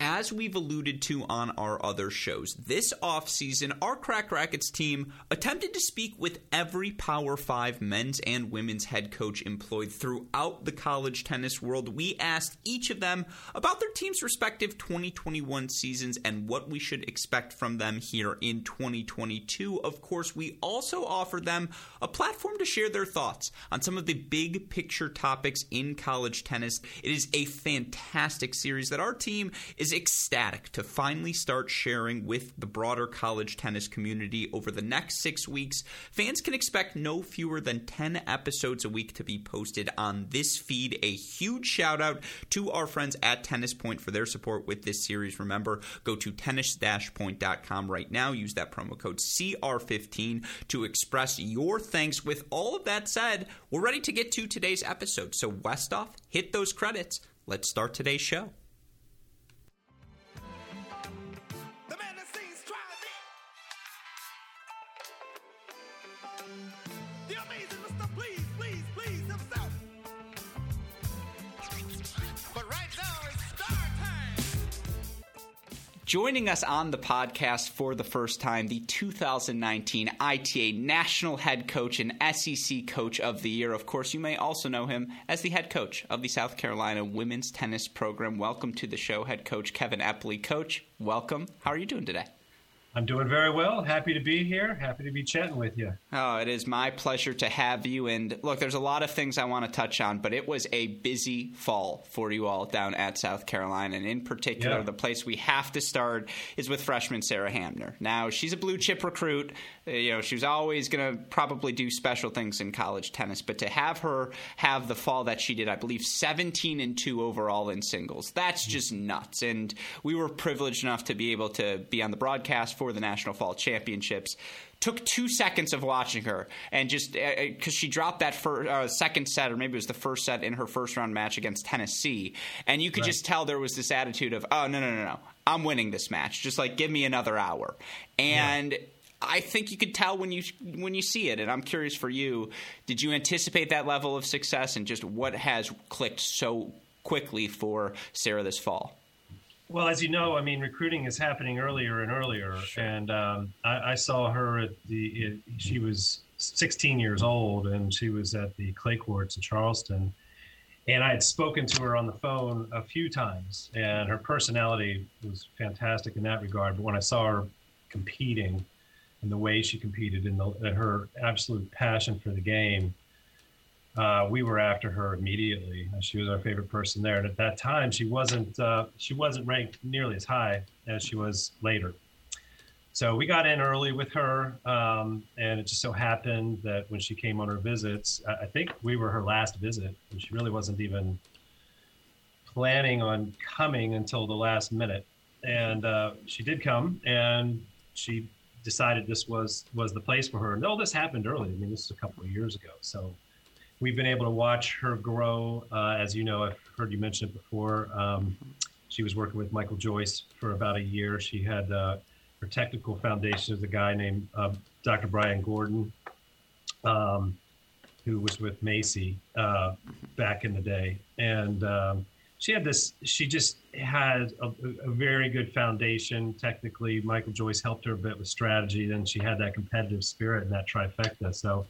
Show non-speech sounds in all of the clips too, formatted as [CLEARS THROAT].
As we've alluded to on our other shows, this offseason, our Cracked Racquets team attempted to speak with every Power 5 men's and women's head coach employed throughout the college tennis world. We asked each of them about their team's respective 2021 seasons and what we should expect from them here in 2022. Of course, we also offered them a platform to share their thoughts on some of the big picture topics in college tennis. It is a fantastic series that our team is ecstatic to finally start sharing with the broader college tennis community over the next six weeks. Fans can expect no fewer than 10 episodes a week to be posted on this feed. A huge shout out to our friends at Tennis Point for their support with this series. Remember, go to tennis-point.com right now. Use that promo code CR15 to express your thanks. With all of that said, we're ready to get to today's episode. So, Westoff, hit those credits. Let's start today's show. Joining us on the podcast for the first time, the 2019 ITA National Head Coach and SEC Coach of the Year. Of course, you may also know him as the head coach of the South Carolina women's tennis program. Welcome to the show, head coach Kevin Epley. Coach, welcome. How are you doing today? I'm doing very well. Happy to be here. Happy to be chatting with you. Oh, it is my pleasure to have you. And look, there's a lot of things I want to touch on, but it was a busy fall for you all down at South Carolina. And in particular, yeah. the place we have to start is with freshman Sarah Hamner. Now, she's a blue chip recruit. Uh, you know, she was always going to probably do special things in college tennis, but to have her have the fall that she did, I believe 17 and 2 overall in singles, that's mm-hmm. just nuts. And we were privileged enough to be able to be on the broadcast for the National Fall Championships. Took two seconds of watching her, and just because uh, uh she dropped that first, uh, second set, or maybe it was the first set in her first round match against Tennessee, and you could right. just tell there was this attitude of, oh no no no no, I'm winning this match. Just like give me another hour, and. Yeah. I think you could tell when you when you see it, and I'm curious for you. Did you anticipate that level of success, and just what has clicked so quickly for Sarah this fall? Well, as you know, I mean, recruiting is happening earlier and earlier, sure. and um, I, I, saw her at the. It, she was 16 years old, and she was at the clay courts in Charleston, and I had spoken to her on the phone a few times, and her personality was fantastic in that regard. But when I saw her competing, and the way she competed, and, the, and her absolute passion for the game, uh, we were after her immediately. She was our favorite person there, and at that time, she wasn't uh, she wasn't ranked nearly as high as she was later. So we got in early with her, um, and it just so happened that when she came on her visits, I think we were her last visit, and she really wasn't even planning on coming until the last minute. And uh, she did come, and she decided this was was the place for her. And all this happened early. I mean, this is a couple of years ago, so we've been able to watch her grow. Uh, as you know, I've heard you mention it before. Um, she was working with Michael Joyce for about a year. She had uh, her technical foundation is a guy named uh, Dr. Brian Gordon, um, who was with Macy uh, back in the day, and um, she had this. She just had a, a, very good foundation technically. Michael Joyce helped her a bit with strategy. Then she had that competitive spirit and that trifecta. So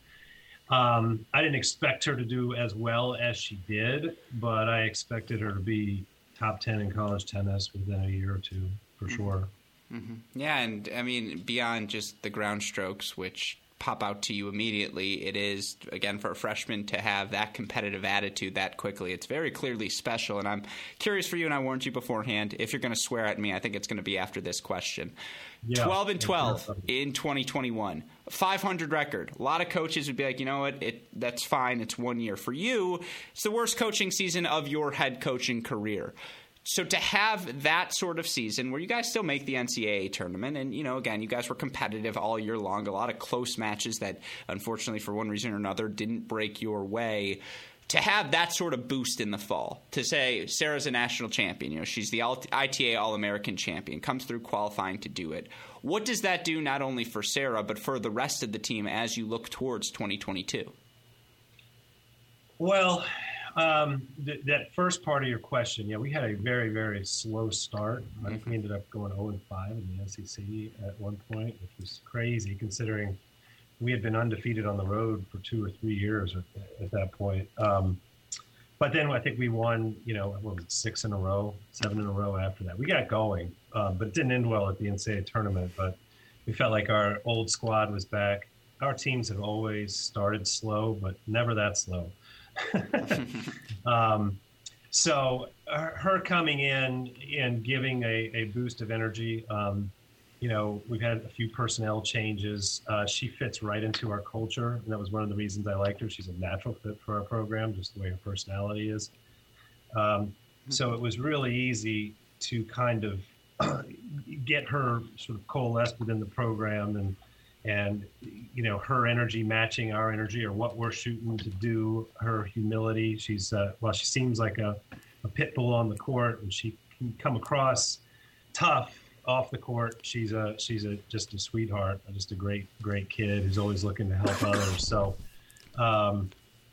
um, I didn't expect her to do as well as she did, but I expected her to be top 10 in college tennis within a year or two for mm-hmm. sure. Mm-hmm. Yeah, and I mean, beyond just the ground strokes, which pop out to you immediately. It is, again, for a freshman to have that competitive attitude that quickly. It's very clearly special. And I'm curious for you, and I warned you beforehand, if you're going to swear at me, I think it's going to be after this question. Yeah, 12 and 12 in 2021. 500 record. A lot of coaches would be like, you know what, it, that's fine. It's one year. For you, it's the worst coaching season of your head coaching career so to have that sort of season where you guys still make the NCAA tournament, and you know, again, you guys were competitive all year long, a lot of close matches that, unfortunately, for one reason or another, didn't break your way. To have that sort of boost in the fall, to say Sarah's a national champion, you know, she's the ITA All American champion, comes through qualifying to do it. What does that do not only for Sarah, but for the rest of the team as you look towards 2022? Well, um, th- that first part of your question, yeah, we had a very, very slow start. Mm-hmm. We ended up going 0 and 5 in the SEC at one point, which was crazy considering we had been undefeated on the road for two or three years at, at that point. Um, but then I think we won, you know, what was it, six in a row, seven in a row after that. We got going, um, but it didn't end well at the NCAA tournament. But we felt like our old squad was back. Our teams have always started slow, but never that slow. [LAUGHS] um, so her, coming in and giving a, a boost of energy. Um, you know, we've had a few personnel changes. Uh, she fits right into our culture, and that was one of the reasons I liked her. She's a natural fit for our program, just the way her personality is. Um, so it was really easy to kind of [CLEARS THROAT] get her sort of coalesced within the program and and you know her energy matching our energy or what we're shooting to do her humility. She's uh, well she seems like a, a pit bull on the court and she can come across tough off the court. She's a she's a just a sweetheart just a great great kid who's always looking to help others. So um,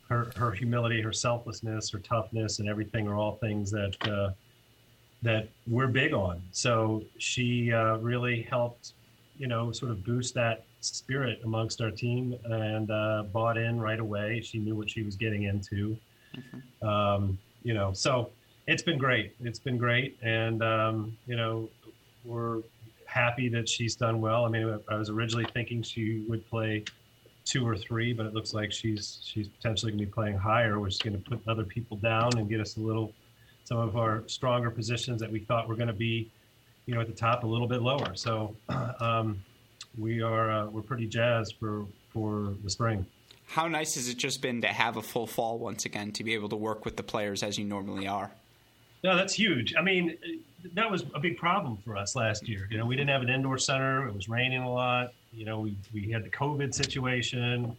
her her humility her selflessness her toughness and everything are all things that uh, that we're big on. So she uh, really helped you know sort of boost that spirit amongst our team and uh, bought in right away. She knew what she was getting into. Mm-hmm. Um, you know, so it's been great. It's been great, and um, you know, we're happy that she's done well. I mean, I was originally thinking she would play two or three, but it looks like she's she's potentially going to be playing higher, which is going to put other people down and get us a little some of our stronger positions that we thought were going to be, you know, at the top a little bit lower. So. [CLEARS THROAT] Um, we are uh, we're pretty jazzed for for the spring. How nice has it just been to have a full fall once again to be able to work with the players as you normally are? No, that's huge. I mean, that was a big problem for us last year. You know, we didn't have an indoor center. It was raining a lot. You know, we we had the COVID situation.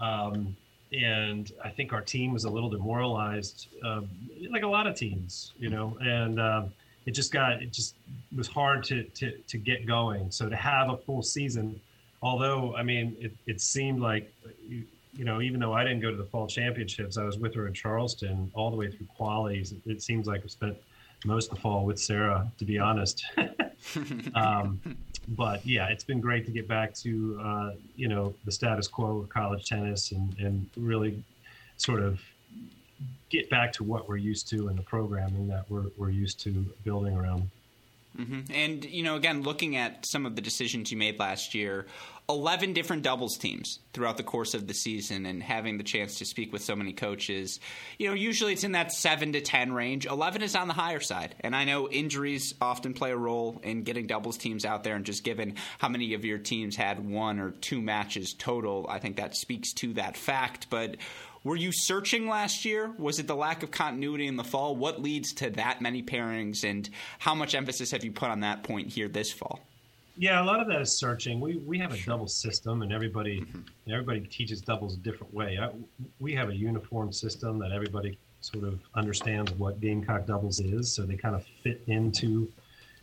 Um, and I think our team was a little demoralized, uh, like a lot of teams, you know. And uh, it just got it just was hard to to to get going. So to have a full season, although I mean it, it seemed like you, you know even though I didn't go to the fall championships, I was with her in Charleston all the way through qualies. It, it seems like I spent most of the fall with Sarah, to be honest. [LAUGHS] um, but yeah, it's been great to get back to uh, you know the status quo of college tennis and and really sort of get back to what we're used to in the programming that we're, we're used to building around. Mm-hmm. And, you know, again, looking at some of the decisions you made last year, 11 different doubles teams throughout the course of the season and having the chance to speak with so many coaches. You know, usually it's in that 7 to 10 range. 11 is on the higher side. And I know injuries often play a role in getting doubles teams out there and just given how many of your teams had one or two matches total, I think that speaks to that fact. But were you searching last year? Was it the lack of continuity in the fall? What leads to that many pairings, and how much emphasis have you put on that point here this fall? Yeah, a lot of that is searching. We we have a double system, and everybody mm-hmm. everybody teaches doubles a different way. I, we have a uniform system that everybody sort of understands what Gamecock doubles is, so they kind of fit into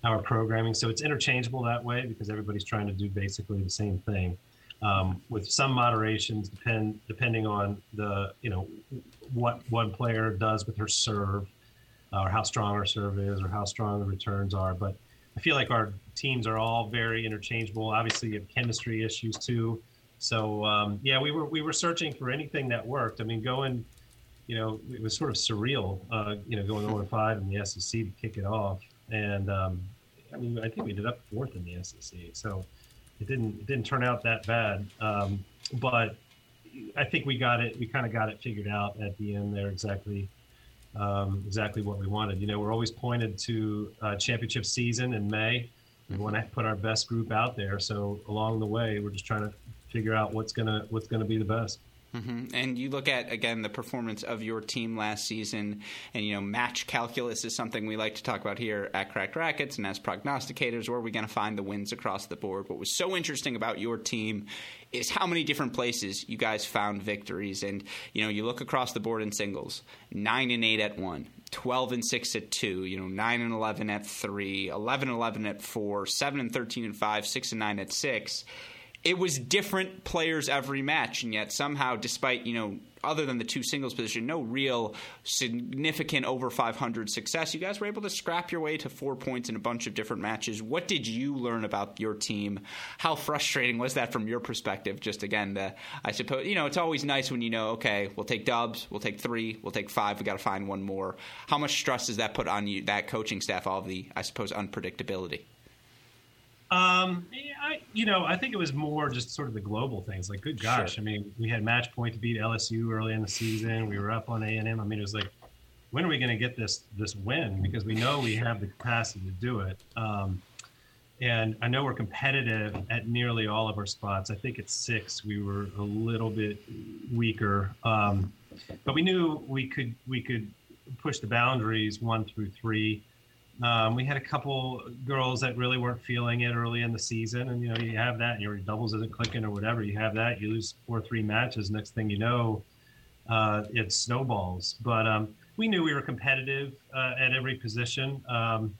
our programming. So it's interchangeable that way because everybody's trying to do basically the same thing um, with some moderations, depend depending on the you know what one player does with her serve, uh, or how strong her serve is, or how strong the returns are. But I feel like our teams are all very interchangeable. Obviously, you have chemistry issues too. So um, yeah, we were we were searching for anything that worked. I mean, going, you know, it was sort of surreal. Uh, you know, going 0 5 in the SEC to kick it off, and um, I mean, I think we ended up fourth in the SEC. So it didn't it didn't turn out that bad. Um, but I think we got it. We kind of got it figured out at the end there exactly um, exactly what we wanted. You know, we're always pointed to uh, championship season in May. We want to put our best group out there. So along the way, we're just trying to figure out what's gonna what's gonna be the best. Mm-hmm. And you look at again the performance of your team last season, and you know match calculus is something we like to talk about here at Cracked Racquets and as prognosticators, where are we going to find the wins across the board? What was so interesting about your team is how many different places you guys found victories, and you know you look across the board in singles, nine and eight at one. 12 and 6 at 2, you know, 9 and 11 at 3, 11 and 11 at 4, 7 and 13 at 5, 6 and 9 at 6 it was different players every match, and yet somehow, despite you know, other than the two singles position, no real significant over 500 success. You guys were able to scrap your way to four points in a bunch of different matches. What did you learn about your team? How frustrating was that from your perspective? Just again, the I suppose you know it's always nice when you know, okay, we'll take dubs, we'll take three, we'll take five. We got to find one more. How much stress does that put on you, that coaching staff? All of the, I suppose, unpredictability. Um, I, you know, I think it was more just sort of the global things. Like, good gosh, sure. I mean, we had match point to beat LSU early in the season. We were up on A and. I mean, it was like, when are we going to get this this win? Because we know we have the capacity to do it. Um, and I know we're competitive at nearly all of our spots. I think at six we were a little bit weaker, um, but we knew we could we could push the boundaries one through three. Um, we had a couple girls that really weren't feeling it early in the season, and you know you have that, your doubles isn't clicking or whatever. You have that, you lose four three matches. Next thing you know, uh, it snowballs. But um, we knew we were competitive uh, at every position, um,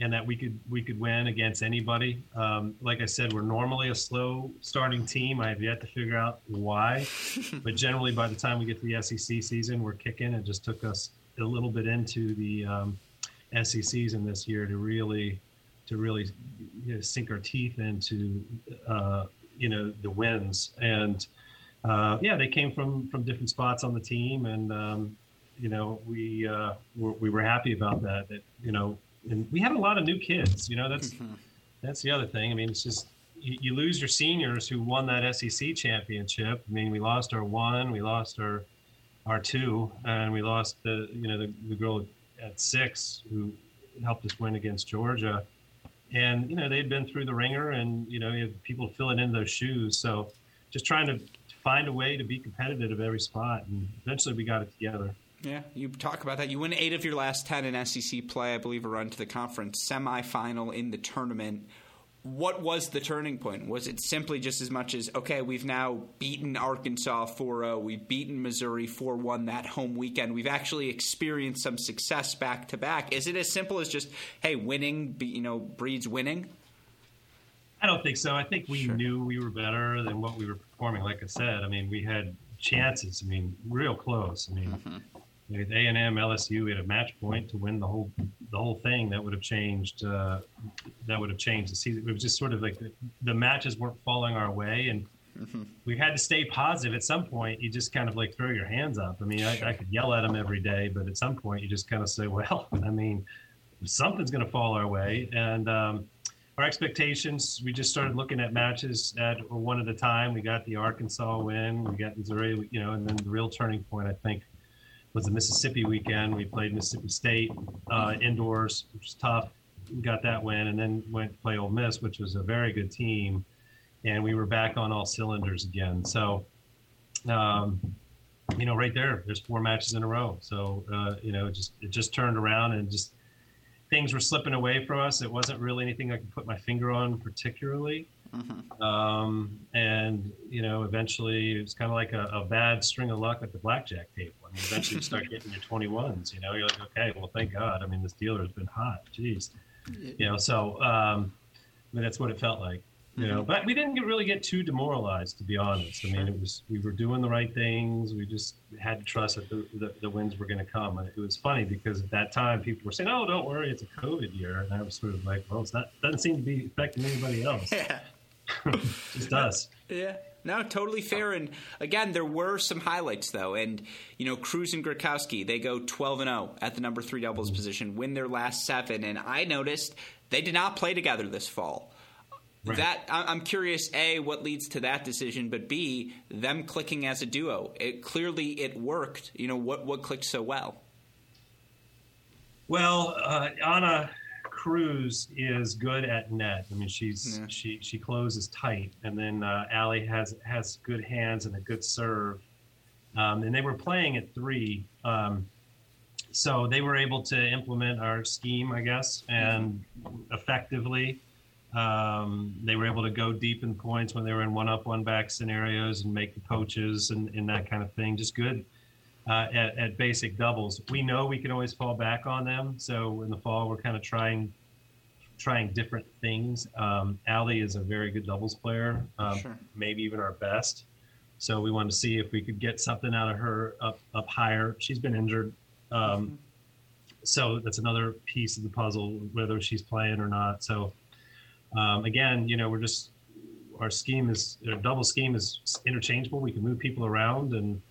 and that we could we could win against anybody. Um, like I said, we're normally a slow starting team. I have yet to figure out why, [LAUGHS] but generally by the time we get to the SEC season, we're kicking. It just took us a little bit into the SECs in this year to really to really you know, sink our teeth into uh, you know the wins. And uh, yeah they came from from different spots on the team and um, you know we uh, were, we were happy about that that you know and we had a lot of new kids you know that's mm-hmm. that's the other thing. I mean it's just you, you lose your seniors who won that SEC championship. I mean we lost our one we lost our our two and we lost the you know the, the girl at six who helped us win against Georgia. And, you know, they'd been through the ringer and, you know, you have people filling in those shoes. So just trying to find a way to be competitive at every spot. And eventually we got it together. Yeah, you talk about that. You win eight of your last 10 in SEC play, I believe, a run to the conference semifinal in the tournament what was the turning point? Was it simply just as much as, okay, we've now beaten Arkansas 4 0, we've beaten Missouri 4 1 that home weekend, we've actually experienced some success back to back? Is it as simple as just, hey, winning, you know, breeds winning? I don't think so. I think we sure. knew we were better than what we were performing. Like I said, I mean, we had chances. I mean, real close. I mean, mm-hmm. With A and M, LSU, we had a match point to win the whole the whole thing. That would have changed. Uh, that would have changed the season. It was just sort of like the, the matches weren't falling our way, and mm-hmm. we had to stay positive. At some point, you just kind of like throw your hands up. I mean, I, I could yell at them every day, but at some point, you just kind of say, [LAUGHS] "Well, I mean, something's going to fall our way." And um, our expectations, we just started looking at matches at one at a time. We got the Arkansas win, we got Missouri, you know, and then the real turning point, I think was the Mississippi weekend. We played Mississippi State uh, indoors, which was tough. We got that win, and then went to play Ole Miss, which was a very good team, and we were back on all cylinders again. So, um, you know, right there, there's four matches in a row. So, uh, you know, it just it just turned around and just things were slipping away from us. It wasn't really anything I could put my finger on particularly. Mm-hmm. Um, and you know, eventually it's kind of like a, a, bad string of luck at the blackjack table. I mean, eventually you start [LAUGHS] getting your 21s. You know, you're like, okay, well, thank God. I mean, this dealer has been hot. Jeez. You know, so um, I mean, that's what it felt like. You know, mm-hmm. but we didn't get, really get too demoralized, to be honest. I mean, it was we were doing the right things. We just had to trust that the, the, the wins were going to come. And it was funny because at that time people were saying, "Oh, don't worry, it's a COVID year," and I was sort of like, "Well, it's not doesn't seem to be affecting anybody else." [LAUGHS] Yeah. [LAUGHS] Just us. Yeah. No, totally fair. And again, there were some highlights though. And you know, Cruz and Gretkowski, they go 12 and 0 at the number three doubles mm-hmm. position, win their last seven. And I noticed they did not play together this fall. Right. That I'm curious. A, what leads to that decision, but B, them clicking as a duo. It clearly it worked. You know what what clicked so well. Well, uh, Anna Cruz is good at net. I mean, she's yeah. she she closes tight, and then uh, Allie has has good hands and a good serve. Um, and they were playing at three, um, so they were able to implement our scheme, I guess, and effectively. Um, they were able to go deep in points when they were in one up, one back scenarios and make the poaches and, and that kind of thing. Just good uh, at, at, basic doubles. We know we can always fall back on them. So in the fall, we're kind of trying trying different things. Um, Allie is a very good doubles player, um, sure. maybe even our best. So we wanted to see if we could get something out of her up up higher. She's been injured, um, mm-hmm. so that's another piece of the puzzle, whether she's playing or not. So um, again, you know, we're just our scheme is our double scheme is interchangeable. We can move people around, and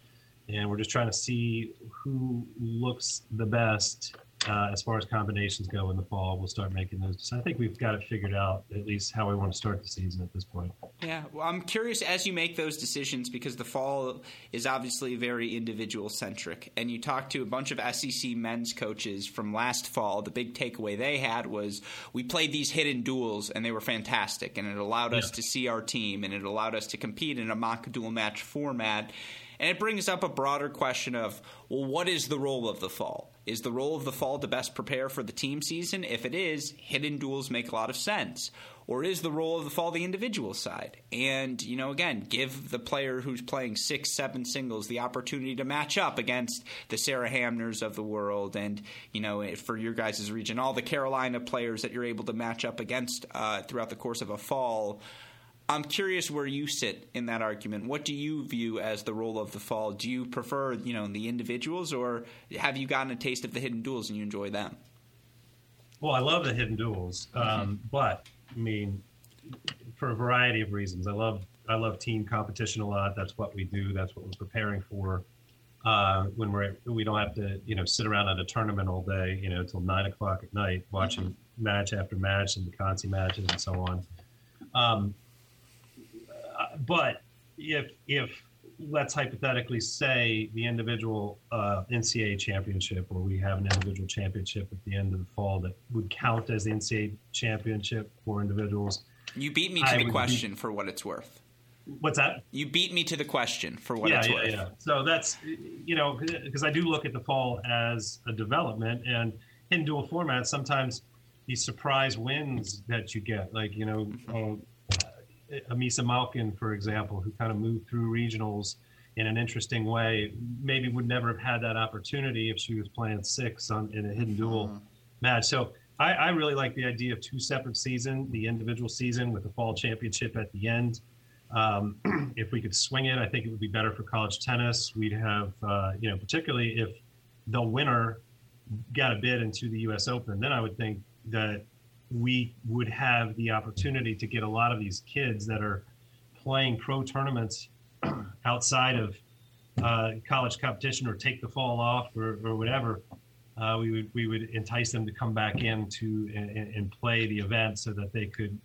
and we're just trying to see who looks the best uh, as far as combinations go in the fall, we'll start making those. So I think we've got it figured out at least how we want to start the season at this point. Yeah, well, I'm curious as you make those decisions because the fall is obviously very individual centric, and you talk to a bunch of SEC men's coaches from last fall. The big takeaway they had was we played these hidden duals and they were fantastic, and it allowed us to see our team and it allowed us to compete in a mock dual match format. And it brings up a broader question of, well, what is the role of the fall? Is the role of the fall to best prepare for the team season? If it is, hidden duals make a lot of sense. Or is the role of the fall the individual side? And, you know, again, give the player who's playing six, seven singles the opportunity to match up against the Sarah Hamners of the world and, you know, for your guys' region, all the Carolina players that you're able to match up against uh, throughout the course of a fall. I'm curious where you sit in that argument. What do you view as the role of the fall? Do you prefer, you know, the individuals, or have you gotten a taste of the hidden duals and you enjoy them? Well, I love the hidden duals, um, mm-hmm. but I mean, for a variety of reasons, I love I love team competition a lot. That's what we do. That's what we're preparing for. Uh, when we're we don't have to you know sit around at a tournament all day, you know, until nine o'clock at night watching mm-hmm. match after match and the Consi matches and so on. Um, but if if let's hypothetically say the individual uh, NCAA championship, or we have an individual championship at the end of the fall that would count as the NCAA championship for individuals. You beat me to I the question be, for what it's worth. What's that? You beat me to the question for what yeah, it's yeah, worth. Yeah, So that's you know because I do look at the fall as a development and in dual formats sometimes these surprise wins that you get like you know. Uh, Amisa Malkin, for example, who kind of moved through regionals in an interesting way, maybe would never have had that opportunity if she was playing six on, in a hidden dual mm-hmm. match. So I, I, really like the idea of two separate season, the individual season with the fall championship at the end. Um, [CLEARS THROAT] if we could swing it, I think it would be better for college tennis. We'd have, uh, you know, particularly if the winner got a bid into the U.S. Open, then I would think that we would have the opportunity to get a lot of these kids that are playing pro tournaments [CLEARS THROAT] outside of uh, college competition or take the fall off or, or whatever. Uh, we would we would entice them to come back in to and, and, play the event so that they could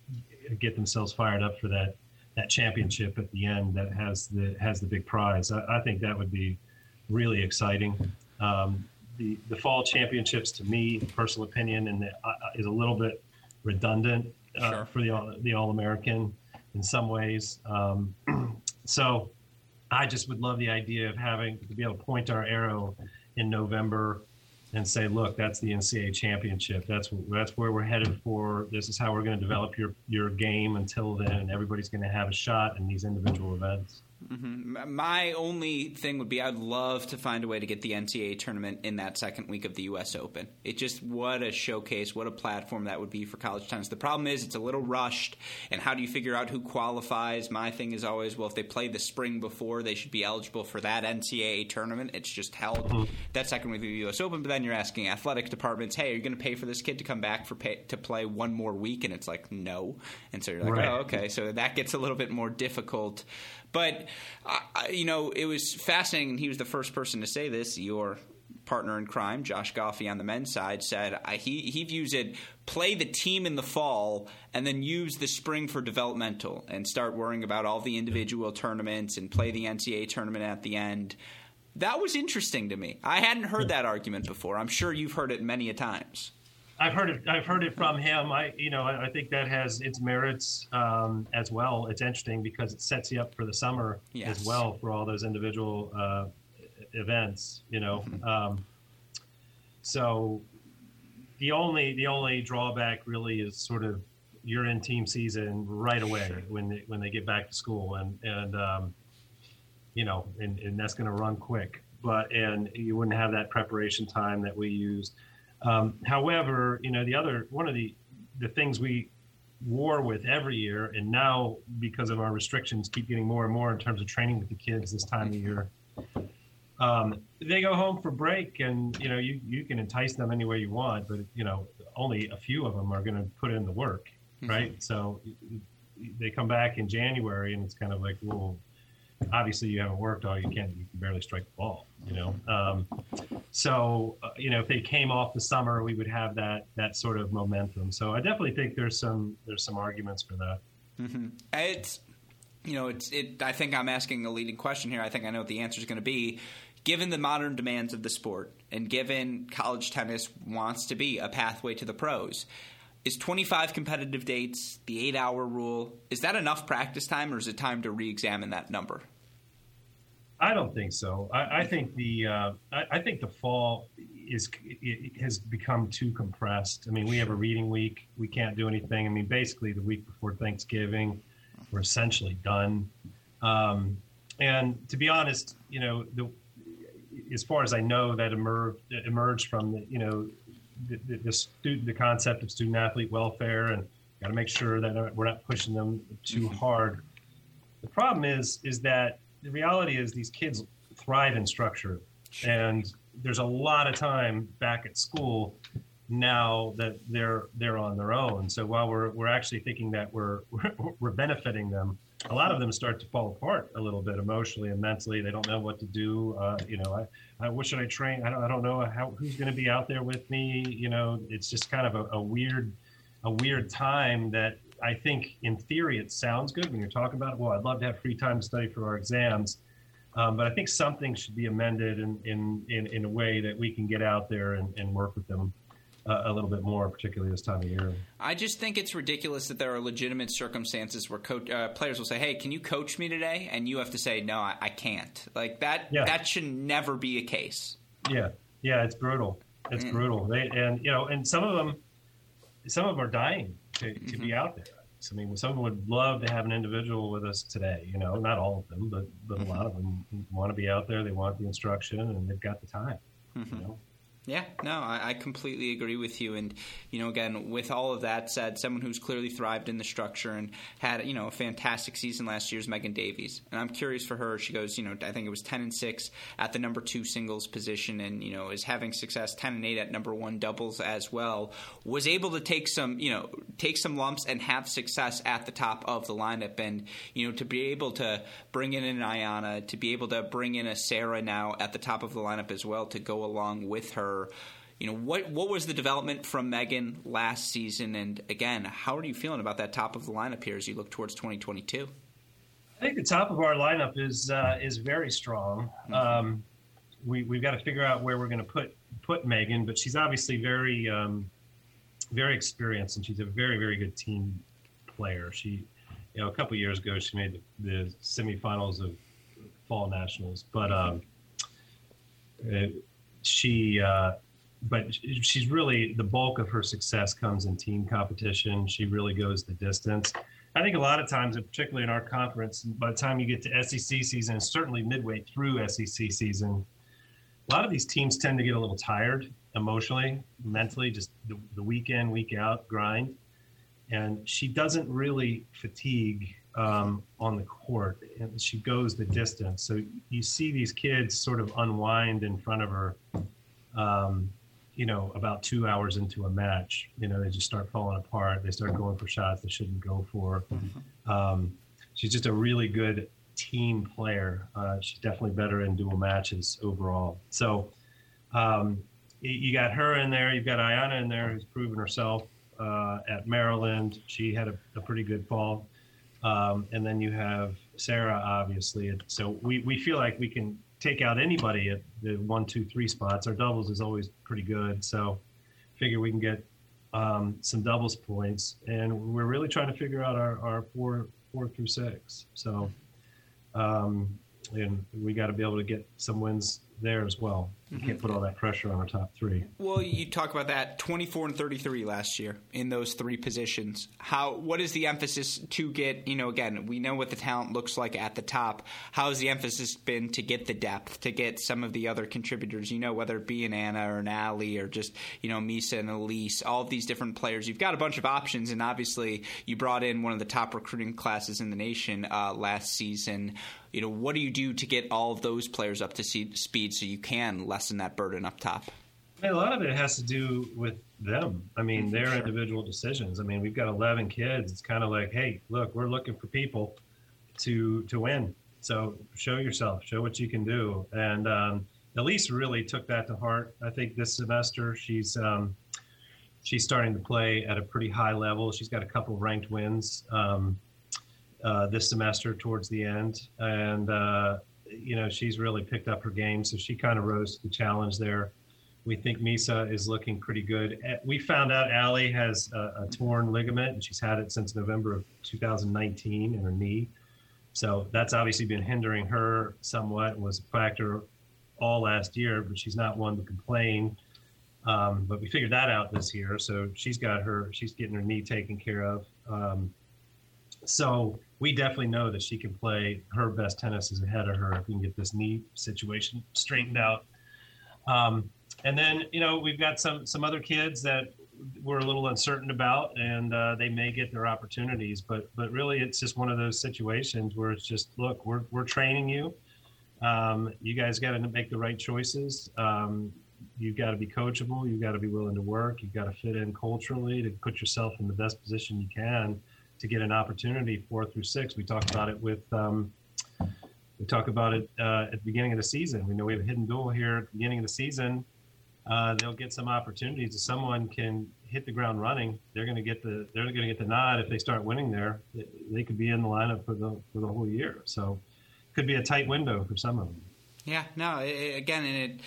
get themselves fired up for that that championship at the end that has the has the big prize. I, I think that would be really exciting. Um, the the fall championships, to me, personal opinion, and the, uh, is a little bit redundant uh, sure. for the the All American in some ways. Um, [CLEARS THROAT] so I just would love the idea of having to be able to point our arrow in November and say, look, that's the NCAA championship. That's that's where we're headed for. This is how we're going to develop your your game until then. Everybody's going to have a shot in these individual events. Mm-hmm. My only thing would be I'd love to find a way to get the NCAA tournament in that second week of the U.S. Open. It just what a showcase, what a platform that would be for college tennis. The problem is it's a little rushed, and how do you figure out who qualifies? My thing is always well, if they play the spring before, they should be eligible for that NCAA tournament. It's just held mm-hmm. that second week of the U.S. Open, but then you're asking athletic departments, hey, are you going to pay for this kid to come back for pay, to play one more week? And it's like no, and so you're like, right. oh, okay, so that gets a little bit more difficult. But uh, you know, it was fascinating. He was the first person to say this. Your partner in crime, Josh Goffi on the men's side, said uh, he he views it play the team in the fall and then use the spring for developmental and start worrying about all the individual tournaments and play the NCAA tournament at the end. That was interesting to me. I hadn't heard that argument before. I'm sure you've heard it many a times. I've heard it. I've heard it from him. I, you know, I, I think that has its merits um, as well. It's interesting because it sets you up for the summer yes. as well for all those individual uh, events. You know, mm-hmm. um, so the only the only drawback really is sort of you're in team season right away sure. when they, when they get back to school and and um, you know and, and that's going to run quick. But and you wouldn't have that preparation time that we used um, however, you know, the other one of the the things we war with every year, and now because of our restrictions, keep getting more and more in terms of training with the kids this time of year. Um, they go home for break, and you know you you can entice them any way you want, but you know only a few of them are going to put in the work, mm-hmm. right? So they come back in January, and it's kind of like, well, obviously you haven't worked all you can. You can barely strike the ball, you know. Um, so uh, you know, if they came off the summer, we would have that that sort of momentum. So I definitely think there's some there's some arguments for that. Mm-hmm. It's you know, it's it. I think I'm asking a leading question here. I think I know what the answer is going to be given the modern demands of the sport and given college tennis wants to be a pathway to the pros, is 25 competitive dates, the eight hour rule, is that enough practice time or is it time to re examine that number? I don't think so. I, I think the uh, I, I, think the fall is has become too compressed. I mean, we have a reading week. We can't do anything. I mean, basically the week before Thanksgiving, we're essentially done. Um, and to be honest, you know, the as far as I know, that emerged emerged from the, you know the, the, the student the concept of student athlete welfare and got to make sure that we're not pushing them too mm-hmm. hard. The problem is is that the reality is these kids thrive in structure, and there's a lot of time back at school now that they're they're on their own. So while we're we're actually thinking that we're [LAUGHS] we're, benefiting them a lot of them start to fall apart a little bit emotionally and mentally. They don't know what to do. Uh, you know, I, I, what should I train? I don't, I don't know how, who's going to be out there with me. You know, it's just kind of a, a, weird, a weird time that I think in theory it sounds good when you're talking about. Well, I'd love to have free time to study for our exams. Um, but I think something should be amended in, in, in, in, a way that we can get out there and, and work with them uh, a little bit more, particularly this time of year. I just think it's ridiculous that there are legitimate circumstances where uh, players will say, "Hey, can you coach me today?" and you have to say, "No, I, I can't." Like that. Yeah. That should never be a case. Yeah, yeah, it's brutal. It's mm. brutal. They and you know, and some of them, some of them are dying to, to mm-hmm. be out there. I mean, some would love to have an individual with us today. You know, not all of them, but but mm-hmm. a lot of them want to be out there. They want the instruction, and they've got the time. Mm-hmm. You know? Yeah, no, I, I, completely agree with you. And, you know, again, with all of that said, someone who's clearly thrived in the structure and had, you know, a fantastic season last year is Megan Davies. And I'm curious for her. She goes, you know, I think it was 10 and 6 at the number two singles position and, you know, is having success 10 and 8 at number one doubles as well. Was able to take some, you know, take some lumps and have success at the top of the lineup. And, you know, to be able to bring in an Ayana, to be able to bring in a Sarah now at the top of the lineup as well to go along with her You know, what what was the development from Megan last season? And again, how are you feeling about that top of the lineup here as you look towards 2022? I think the top of our lineup is uh, is very strong. Mm-hmm. Um, we we've got to figure out where we're going to put put Megan, but she's obviously very um, very experienced and she's a very very good team player. She, you know, a couple years ago she made the, the semifinals of fall nationals, but um, it, she uh, but she's really the bulk of her success comes in team competition. She really goes the distance. I think a lot of times, particularly in our conference, by the time you get to SEC season, certainly midway through SEC season, a lot of these teams tend to get a little tired emotionally, mentally, just the, the week in, week out grind. And she doesn't really fatigue um, on the court, and she goes the distance. So you see these kids sort of unwind in front of her. Um, you know, about two hours into a match, you know, they just start falling apart. They start going for shots they shouldn't go for. Um, she's just a really good team player. Uh, she's definitely better in dual matches overall. So um, you got her in there. You've got Ayana in there, who's proven herself uh, at Maryland. She had a, a pretty good fall. Um, and then you have Sarah, obviously. So we, we feel like we can take out anybody at the one, two, three spots. Our doubles is always pretty good. So figure we can get um, some doubles points. And we're really trying to figure out our, our four, four through six. So, um, and we got to be able to get some wins there as well. You can't put all that pressure on our top three. Well, you talk about that 24 and 33 last year in those three positions. How what is the emphasis to get, you know, again, we know what the talent looks like at the top. How has the emphasis been to get the depth, to get some of the other contributors, you know, whether it be an Anna or an Allie or just, you know, Misa and Elise, all of these different players. You've got a bunch of options and obviously you brought in one of the top recruiting classes in the nation uh, last season you know, what do you do to get all of those players up to speed so you can that burden up top? I mean, a lot of it has to do with them. I mean, their sure. individual decisions. I mean, we've got 11 kids. It's kind of like, hey, look, we're looking for people to to win. So show yourself, show what you can do. And um, Elise really took that to heart. I think this semester she's um, she's starting to play at a pretty high level. She's got a couple ranked wins. Um, uh, this semester towards the end, and uh, you know she's really picked up her game. So she kind of rose to the challenge there. We think Misa is looking pretty good. Eh, we found out Allie has a, a torn ligament, and she's had it since November of 2019 in her knee. So that's obviously been hindering her somewhat. Was a factor all last year, but she's not one to complain. Um, but we figured that out this year, so she's got her. She's getting her knee taken care of. Um, so we definitely know that she can play. Her best tennis is ahead of her if we can get this knee situation straightened out. Um, and then you know we've got some some other kids that we're a little uncertain about, and uh, they may get their opportunities. But but really, it's just one of those situations where it's just look, we're we're training you. Um, you guys got to make the right choices. Um, you've got to be coachable. You've got to be willing to work. You've got to fit in culturally to put yourself in the best position you can to get an opportunity four through six. We talked about it with um, we talk about it uh, at the beginning of the season. We know we have a hidden goal here at the beginning of the season. Uh, they'll get some opportunities. If someone can hit the ground running, they're going to get the they're going to get the nod. If they start winning there, they could be in the lineup for the for the whole year. So, could be a tight window for some of them. Yeah. No. It, again, and it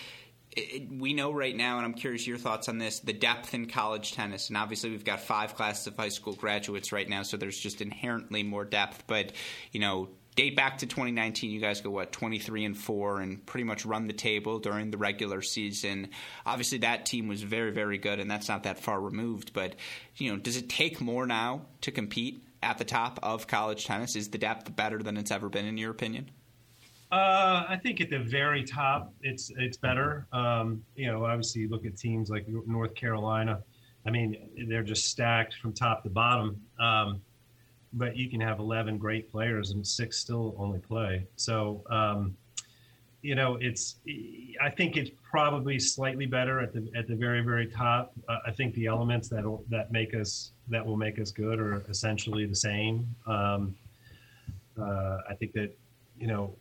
it, we know right now, and I'm curious your thoughts on this, the depth in college tennis. And obviously, we've got five classes of high school graduates right now, so there's just inherently more depth. But, you know, date back to 2019, you guys go, what, 23 and 4, and pretty much run the table during the regular season. Obviously, that team was very, very good, and that's not that far removed. But, you know, does it take more now to compete at the top of college tennis? Is the depth better than it's ever been, in your opinion? Uh, I think at the very top, it's it's better. Um, you know, obviously, you look at teams like North Carolina. I mean, they're just stacked from top to bottom. Um, but you can have 11 great players and six still only play. So, um, you know, it's. I think it's probably slightly better at the at the very very top. Uh, I think the elements that that make us that will make us good are essentially the same. Um, uh, I think that you know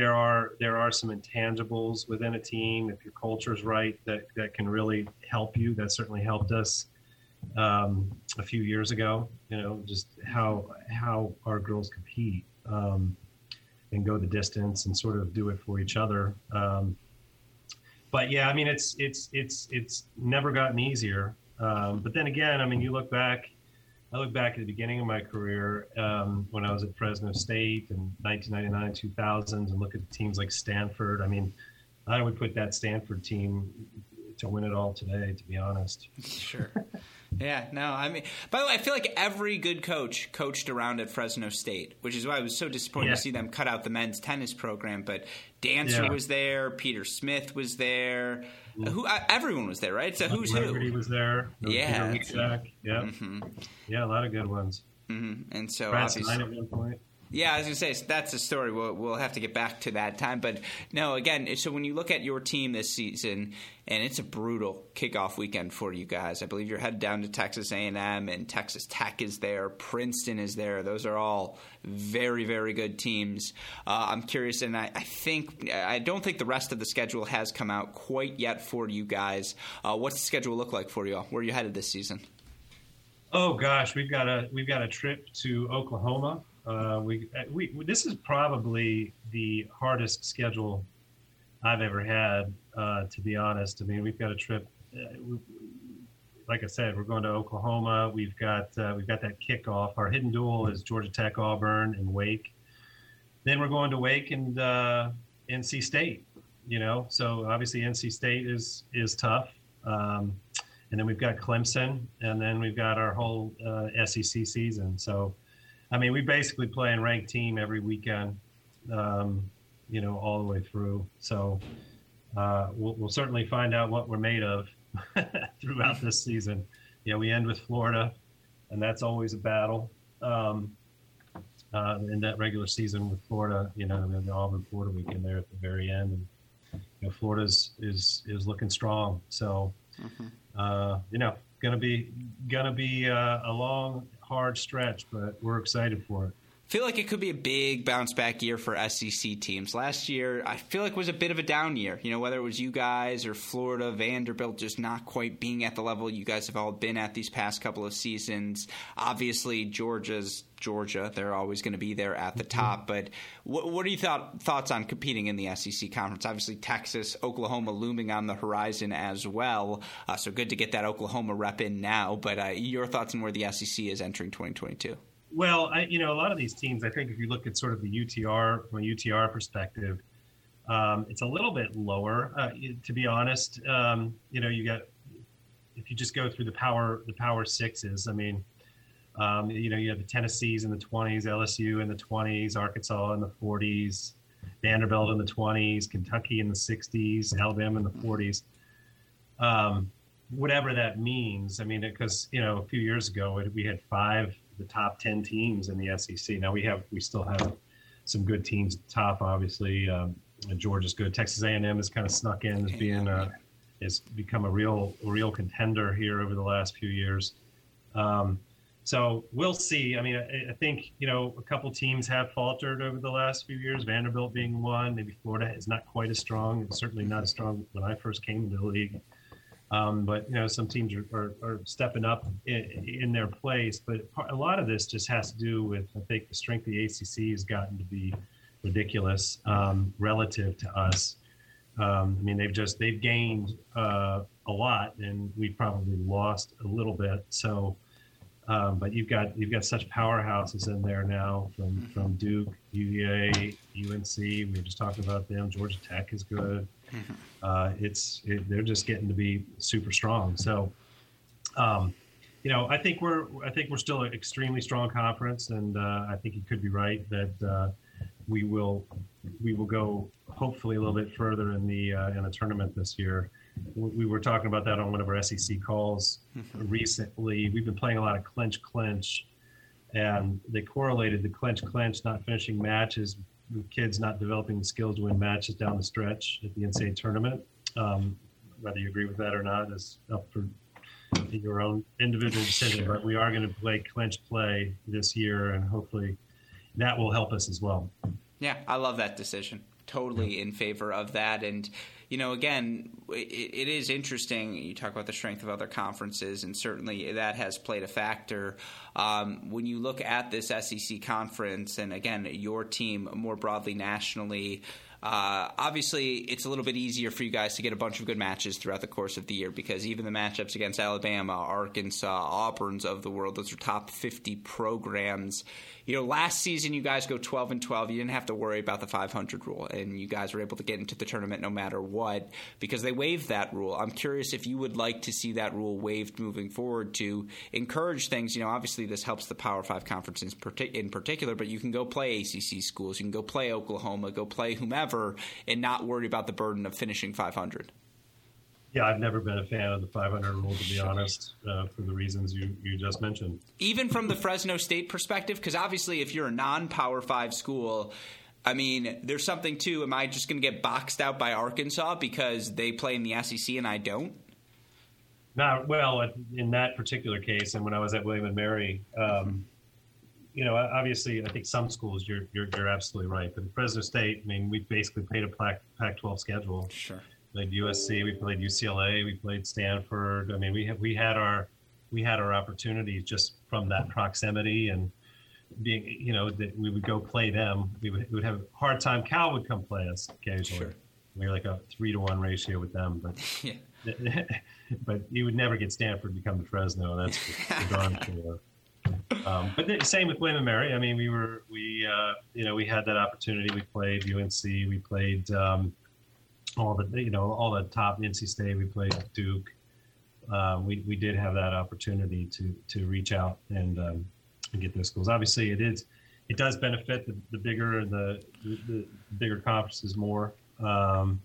there are there are some intangibles within a team if your culture is right that that can really help you. That certainly helped us um, a few years ago. You know, just how how our girls compete um, and go the distance and sort of do it for each other. Um, but yeah, I mean, it's it's it's it's never gotten easier. Um, but then again, I mean, you look back I look back at the beginning of my career um, when I was at Fresno State in 1999, 2000s, and look at teams like Stanford. I mean, I would put that Stanford team to win it all today, to be honest. Sure. [LAUGHS] Yeah, no, I mean, by the way, I feel like every good coach coached around at Fresno State, which is why I was so disappointed yeah. to see them cut out the men's tennis program. But Dancer yeah. was there, Peter Smith was there, who uh, everyone was there, right? So who's Liberty who? was there. Yeah, yeah, mm-hmm. yeah, a lot of good ones. Mm-hmm. And so Brad obviously, at one point. Yeah, I was going to say that's a story. We'll, we'll have to get back to that time. But no, again, so when you look at your team this season, and it's a brutal kickoff weekend for you guys. I believe you're headed down to Texas A&M, and Texas Tech is there. Princeton is there. Those are all very, very good teams. Uh, I'm curious, and I, I, think I don't think the rest of the schedule has come out quite yet for you guys. Uh, what's the schedule look like for you all? Where are you headed this season? Oh gosh, we've got a we've got a trip to Oklahoma uh, we, uh, we this is probably the hardest schedule I've ever had, uh, to be honest. I mean, we've got a trip. Uh, we, like I said, we're going to Oklahoma. We've got uh, we've got that kickoff. Our hidden dual is Georgia Tech, Auburn, and Wake. Then we're going to Wake and NC State. you know, so obviously NC State is is tough. Um, and then we've got Clemson, and then we've got our whole SEC season. So, I mean, we basically play in ranked team every weekend, um, you know, all the way through. So, uh, we'll, we'll, certainly find out what we're made of [LAUGHS] throughout this season. Yeah, we end with Florida, and that's always a battle. Um, uh, in that regular season with Florida, you know, the Auburn Florida weekend there at the very end, and you know, Florida's is is looking strong. So Mm-hmm. Uh, you know, gonna be gonna be uh, a long, hard stretch, but we're excited for it feel like it could be a big bounce back year for SEC teams. Last year, I feel like was a bit of a down year. You know, whether it was you guys or Florida, Vanderbilt, just not quite being at the level you guys have all been at these past couple of seasons. Obviously, Georgia's Georgia; they're always going to be there at the mm-hmm. top. But what, what are your thought, thoughts on competing in the SEC conference? Obviously, Texas, Oklahoma looming on the horizon as well. Uh, so good to get that Oklahoma rep in now. But uh, your thoughts on where the SEC is entering 2022? Well, I, you know, a lot of these teams, I think if you look at sort of the UTR from a UTR perspective, um, it's a little bit lower. Uh, to be honest, um, you know, you got if you just go through the power the power sixes. I mean, um, you know, you have the Tennessees in the 20s, LSU in the 20s, Arkansas in the 40s, Vanderbilt in the 20s, Kentucky in the 60s, Alabama in the 40s. Um, whatever that means. I mean, because you know, a few years ago we had five the top 10 teams in the SEC. Now we have we still have some good teams top. Obviously, um, Georgia's good. Texas A&M has kind of snuck in as being a, has become a real real contender here over the last few years. Um, so we'll see. I mean, I, I, think you know a couple teams have faltered over the last few years. Vanderbilt being one. Maybe Florida is not quite as strong. Certainly not as strong when I first came to the league. Um, but you know, some teams are, are, are stepping up in, in, their place. But a lot of this just has to do with I think the strength of the ACC has gotten to be ridiculous um, relative to us. Um, I mean, they've just they've gained uh, a lot, and we've probably lost a little bit. So, um, but you've got you've got such powerhouses in there now from mm-hmm. from Duke, UVA, UNC. We were just talking about them. Georgia Tech is good. Mm-hmm. [LAUGHS] Uh, it's it, they're just getting to be super strong. So, um, you know, I think we're I think we're still an extremely strong conference, and uh, I think you could be right that uh, we will we will go hopefully a little bit further in the uh, in the tournament this year. We were talking about that on one of our SEC calls mm-hmm. recently. We've been playing a lot of clinch clinch, and they correlated the clinch clinch not finishing matches kids not developing the skills to win matches down the stretch at the NCAA tournament. Um, whether you agree with that or not is up for your own individual decision. But we are going to play clinch play this year, and hopefully that will help us as well. Yeah, I love that decision. Totally in favor of that. And you know, again, it, it is interesting. You talk about the strength of other conferences, and certainly that has played a factor. Um, when you look at this SEC conference, and again, your team more broadly nationally, uh, obviously, it's a little bit easier for you guys to get a bunch of good matches throughout the course of the year because even the matchups against Alabama, Arkansas, Auburn's of the world, those are top 50 programs. You know, last season you guys go 12 and 12. You didn't have to worry about the 500 rule, and you guys were able to get into the tournament no matter what because they waived that rule. I'm curious if you would like to see that rule waived moving forward to encourage things. You know, obviously this helps the Power Five conferences in particular, but you can go play ACC schools, you can go play Oklahoma, go play whomever and not worry about the burden of finishing 500. Yeah, I've never been a fan of the 500 rule, to be honest, uh, for the reasons you, you just mentioned. Even from the Fresno State perspective, because obviously, if you're a non Power Five school, I mean, there's something too. Am I just going to get boxed out by Arkansas because they play in the SEC and I don't? Not well, in that particular case, and when I was at William and Mary, um, you know, obviously, I think some schools you're you're, you're absolutely right, but Fresno State, I mean, we basically played a Pac-12 schedule. Sure. Played USC, we played UCLA, we played Stanford. I mean, we have we had our we had our opportunities just from that proximity and being, you know, that we would go play them. We would, we would have a hard time. Cal would come play us occasionally. Sure. We are like a three to one ratio with them, but [LAUGHS] yeah. [LAUGHS] but you would never get Stanford to come to Fresno. That's for [LAUGHS] darn sure. Um, but the, same with William and Mary. I mean, we were we uh, you know we had that opportunity. We played UNC. We played um, all the you know all the top NC State. We played Duke. Um, we we did have that opportunity to to reach out and, um, and get those schools. Obviously, it is it does benefit the, the bigger the, the, the bigger conferences more. Um,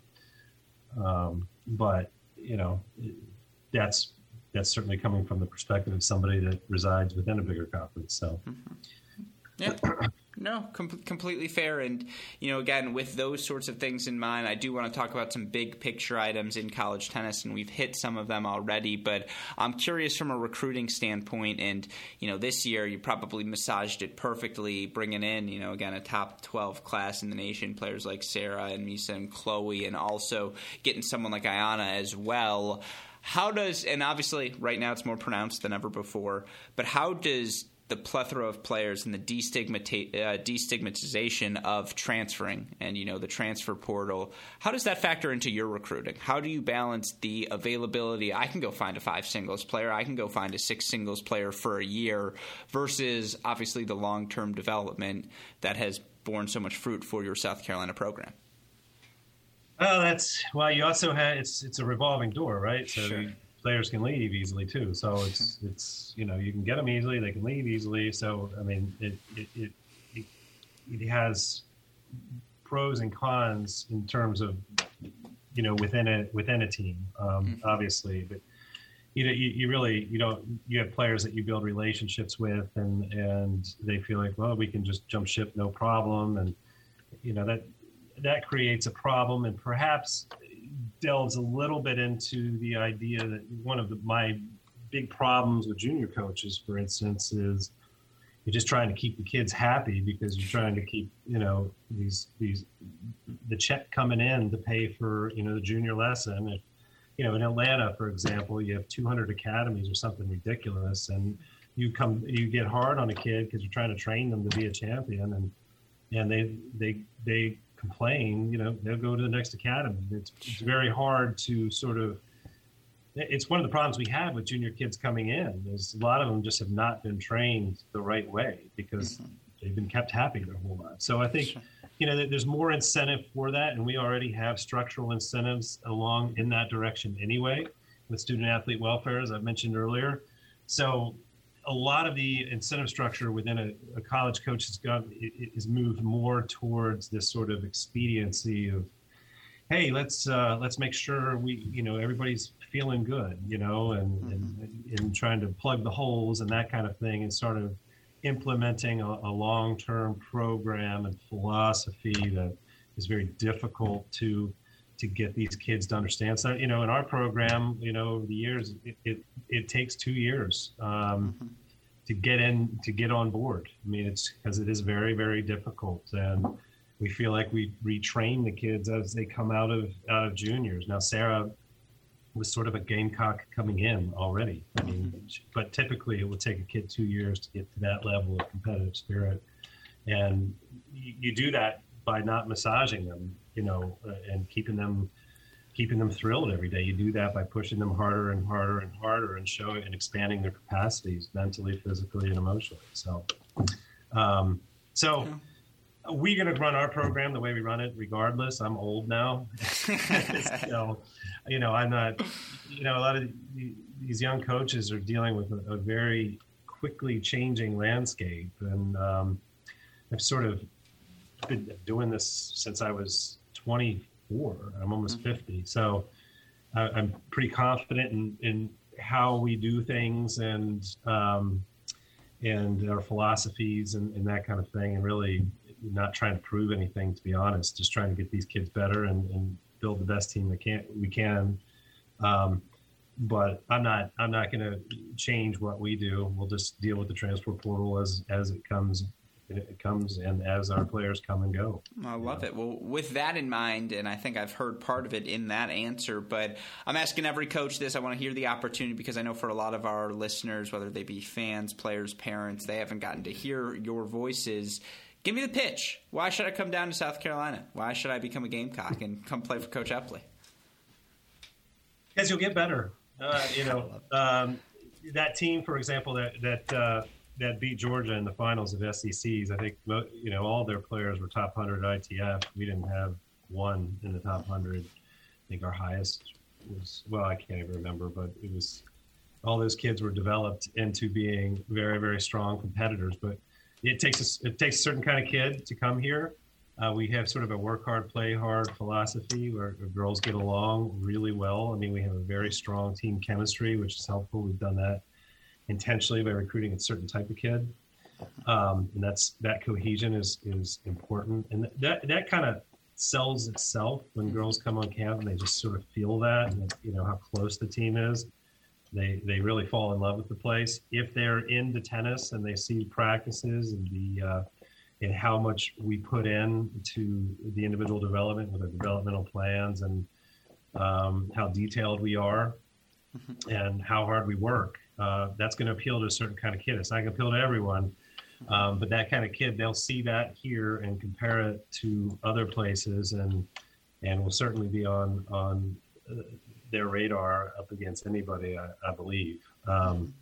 um, but you know, that's that's certainly coming from the perspective of somebody that resides within a bigger conference. So, mm-hmm. yeah. [CLEARS THROAT] No, com- completely fair. And, you know, again, with those sorts of things in mind, I do want to talk about some big picture items in college tennis, and we've hit some of them already. But I'm curious from a recruiting standpoint. And, you know, this year you probably massaged it perfectly, bringing in, you know, again, a top 12 class in the nation, players like Sarah and Misa and Chloe, and also getting someone like Ayana as well. How does, and obviously right now it's more pronounced than ever before, but how does the plethora of players and the destigmata- uh, destigmatization of transferring and you know the transfer portal. How does that factor into your recruiting? How do you balance the availability? I can go find a five singles player. I can go find a six singles player for a year versus obviously the long-term development that has borne so much fruit for your south carolina program. Oh, that's well. You also have it's it's a revolving door, right? So sure players can leave easily too. So [LAUGHS] it's it's you know you can get them easily, they can leave easily. So I mean it it it, it, it has pros and cons in terms of you know within a within a team, um, mm-hmm. obviously, but. You, know, you, you really you don't you have players that you build relationships with and and they feel like well we can just jump ship no problem and you know that that creates a problem and perhaps delves a little bit into the idea that one of the, my big problems with junior coaches, for instance, is you're just trying to keep the kids happy because you're trying to keep you know these these the check coming in to pay for you know the junior lesson. If, you know, in Atlanta, for example, you have 200 academies or something ridiculous, and you come you get hard on a kid because you're trying to train them to be a champion, and and they they they complain, you know, they'll go to the next academy. It's, it's very hard to sort of. It's one of the problems we have with junior kids coming in is a lot of them just have not been trained the right way because mm-hmm. they've been kept happy their whole life. So I think, you know, there's more incentive for that, and we already have structural incentives along in that direction anyway with student athlete welfare, as I mentioned earlier. So a lot of the incentive structure within a, a college coach has got is moved more towards this sort of expediency of hey let's uh, let's make sure we you know everybody's feeling good you know and, mm-hmm. and and trying to plug the holes and that kind of thing and sort of implementing a, a long-term program and philosophy that is very difficult to to get these kids to understand. So, you know, in our program, you know, over the years, it, it, it takes two years um, mm-hmm. to get in, to get on board. I mean, it's because it is very, very difficult. And we feel like we retrain the kids as they come out of, out of juniors. Now, Sarah was sort of a gamecock coming in already. I mean, mm-hmm. but typically it will take a kid two years to get to that level of competitive spirit. And you, you do that by not massaging them you know, uh, and keeping them keeping them thrilled every day. You do that by pushing them harder and harder and harder and showing and expanding their capacities mentally, physically, and emotionally. So, um, so we're going to run our program the way we run it, regardless. I'm old now, [LAUGHS] [LAUGHS] so you know I'm not. You know, a lot of these young coaches are dealing with a, a very quickly changing landscape, and um, I've sort of been doing this since I was 24. I'm almost mm-hmm. 50. So uh, I'm pretty confident in, in how we do things and um, and our philosophies and, and, that kind of thing, and really not trying to prove anything, to be honest. Just trying to get these kids better and, and build the best team we can. We can. Um, but I'm not. I'm not going to change what we do. We'll just deal with the transfer portal as as it comes it comes and as our players come and go. I love it. Well, with that in mind, and I think I've heard part of it in that answer, but I'm asking every coach this. I want to hear the opportunity because I know for a lot of our listeners, whether they be fans, players, parents, they haven't gotten to hear your voices. Give me the pitch. Why should I come down to South Carolina? Why should I become a Gamecock and come play for Coach Epley? Because you'll get better. Uh, you [LAUGHS] know, um, that team, for example, that that uh, that beat Georgia in the finals of SECs. I think you know all their players were top hundred ITF. We didn't have one in the top hundred. I think our highest was well, I can't even remember, but it was all those kids were developed into being very, very strong competitors. But it takes a, it takes a certain kind of kid to come here. Uh, we have sort of a work hard, play hard philosophy where girls get along really well. I mean, we have a very strong team chemistry, which is helpful. We've done that intentionally by recruiting a certain type of kid, um, and that's that cohesion is is important, and that that kind of sells itself when girls come on camp and they just sort of feel that, and you know how close the team is they they really fall in love with the place. If they're into tennis and they see practices and the uh, and how much we put in to the individual development with our developmental plans and um, how detailed we are mm-hmm. and how hard we work, uh, that's going to appeal to a certain kind of kid. It's not going to appeal to everyone, um, but that kind of kid, they'll see that here and compare it to other places, and and will certainly be on on uh, their radar up against anybody, I, I believe. Um,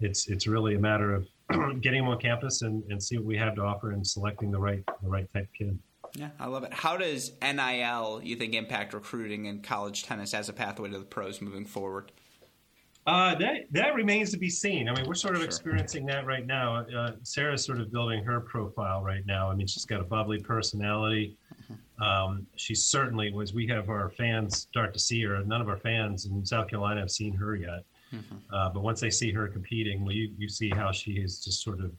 it's it's really a matter of [CLEARS THROAT] getting them on campus and, and see what we have to offer and selecting the right the right type of kid. Yeah, I love it. How does NIL you think impact recruiting in college tennis as a pathway to the pros moving forward? Uh, that that remains to be seen. I mean, we're sort of sure. experiencing that right now. Uh, Sarah's sort of building her profile right now. I mean, she's got a bubbly personality. Mm-hmm. Um, she certainly was. We have our fans start to see her. None of our fans in South Carolina have seen her yet. Mm-hmm. Uh, but once they see her competing, well, you, you see how she is just sort of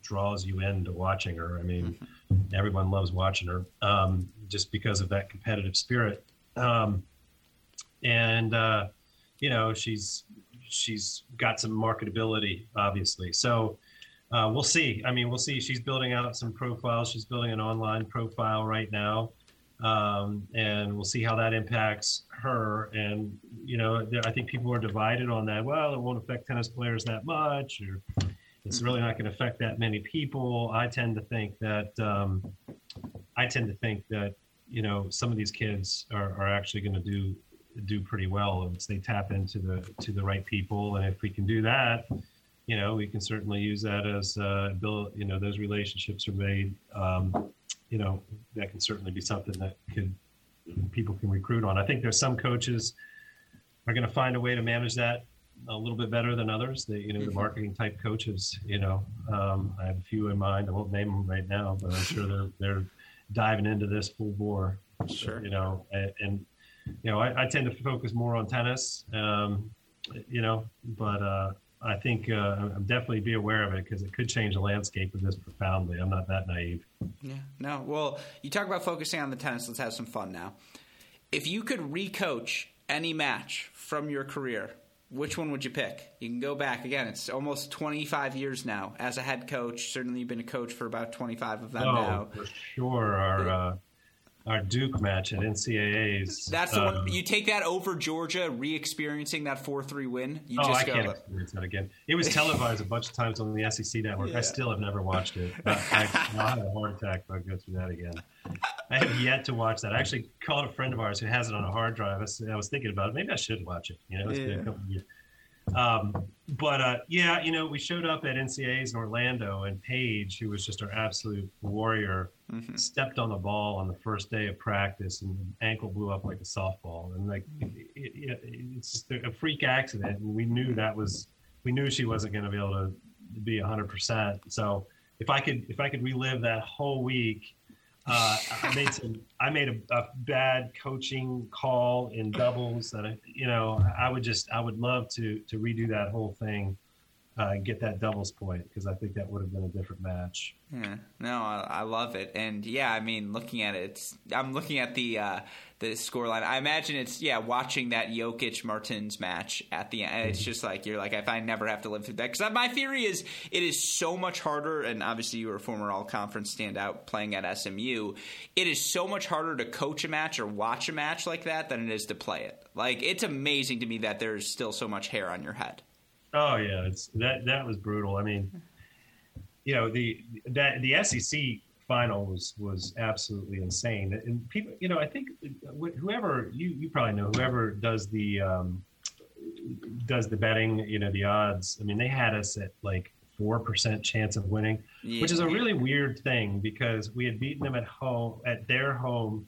draws you into watching her. I mean, mm-hmm. everyone loves watching her um, just because of that competitive spirit. Um, and uh, you know, she's she's got some marketability, obviously. So uh, we'll see. I mean, we'll see. She's building out some profiles. She's building an online profile right now, um, and we'll see how that impacts her. And you know, I think people are divided on that. Well, it won't affect tennis players that much, or it's really not going to affect that many people. I tend to think that um, I tend to think that you know some of these kids are, are actually going to do do pretty well once they tap into the to the right people. And if we can do that, you know, we can certainly use that as uh, build. You know, those relationships are made. Um, you know, that can certainly be something that could people can recruit on. I think there's some coaches are going to find a way to manage that a little bit better than others. The you know the mm-hmm. marketing type coaches. You know, um, I have a few in mind. I won't name them right now, but I'm sure they're they're diving into this full bore. Sure. You know, and, and you know, I, I, tend to focus more on tennis, um, you know, but uh, I think uh, I'm definitely be aware of it because it could change the landscape of this profoundly. I'm not that naive. Yeah, no. Well, you talk about focusing on the tennis. Let's have some fun now. If you could recoach any match from your career, which one would you pick? You can go back again. It's almost 25 years now as a head coach. Certainly, you've been a coach for about 25 of them oh, now. For sure, our uh, our Duke match at NCAA's. That's the um, one. You take that over Georgia, re-experiencing that four-three win. You oh, I can't experience that again. It was televised a bunch of times on the SEC network. Yeah. I still have never watched it. [LAUGHS] I, I, I had a heart attack if I go through that again. I have yet to watch that. I actually called a friend of ours who has it on a hard drive. I was, I was thinking about it. Maybe I should watch it. You know, it's yeah. been a couple years. Um, but uh, yeah, you know, we showed up at NCAA's in Orlando, and Paige, who was just our absolute warrior, mm-hmm. stepped on the ball on the first day of practice, and ankle blew up like a softball. And like, it, it, it's a freak accident, and we knew that was, we knew she wasn't going to be able to be 100%. So if I could, if I could relive that whole week uh, I made some. I made a, a, bad coaching call in doubles that I, you know, I would just, I would love to to redo that whole thing uh, get that doubles point because I think that would have been a different match. Yeah, no, I, I, love it, and yeah, I mean, looking at it, it's, I'm looking at the uh, the scoreline. I imagine it's yeah, watching that Jokic Martins match at the end. It's mm-hmm. just like you're like, if I never have to live through that, because my theory is it is so much harder. And obviously, you were a former All Conference standout playing at SMU. It is so much harder to coach a match or watch a match like that than it is to play it. Like it's amazing to me that there's still so much hair on your head. Oh yeah, it's that that was brutal. I mean, you know the that the SEC final was was absolutely insane. And people, you know, I think whoever you you probably know whoever does the um, does the betting, you know, the odds. I mean, they had us at like four percent chance of winning, yeah. which is a really weird thing because we had beaten them at home at their home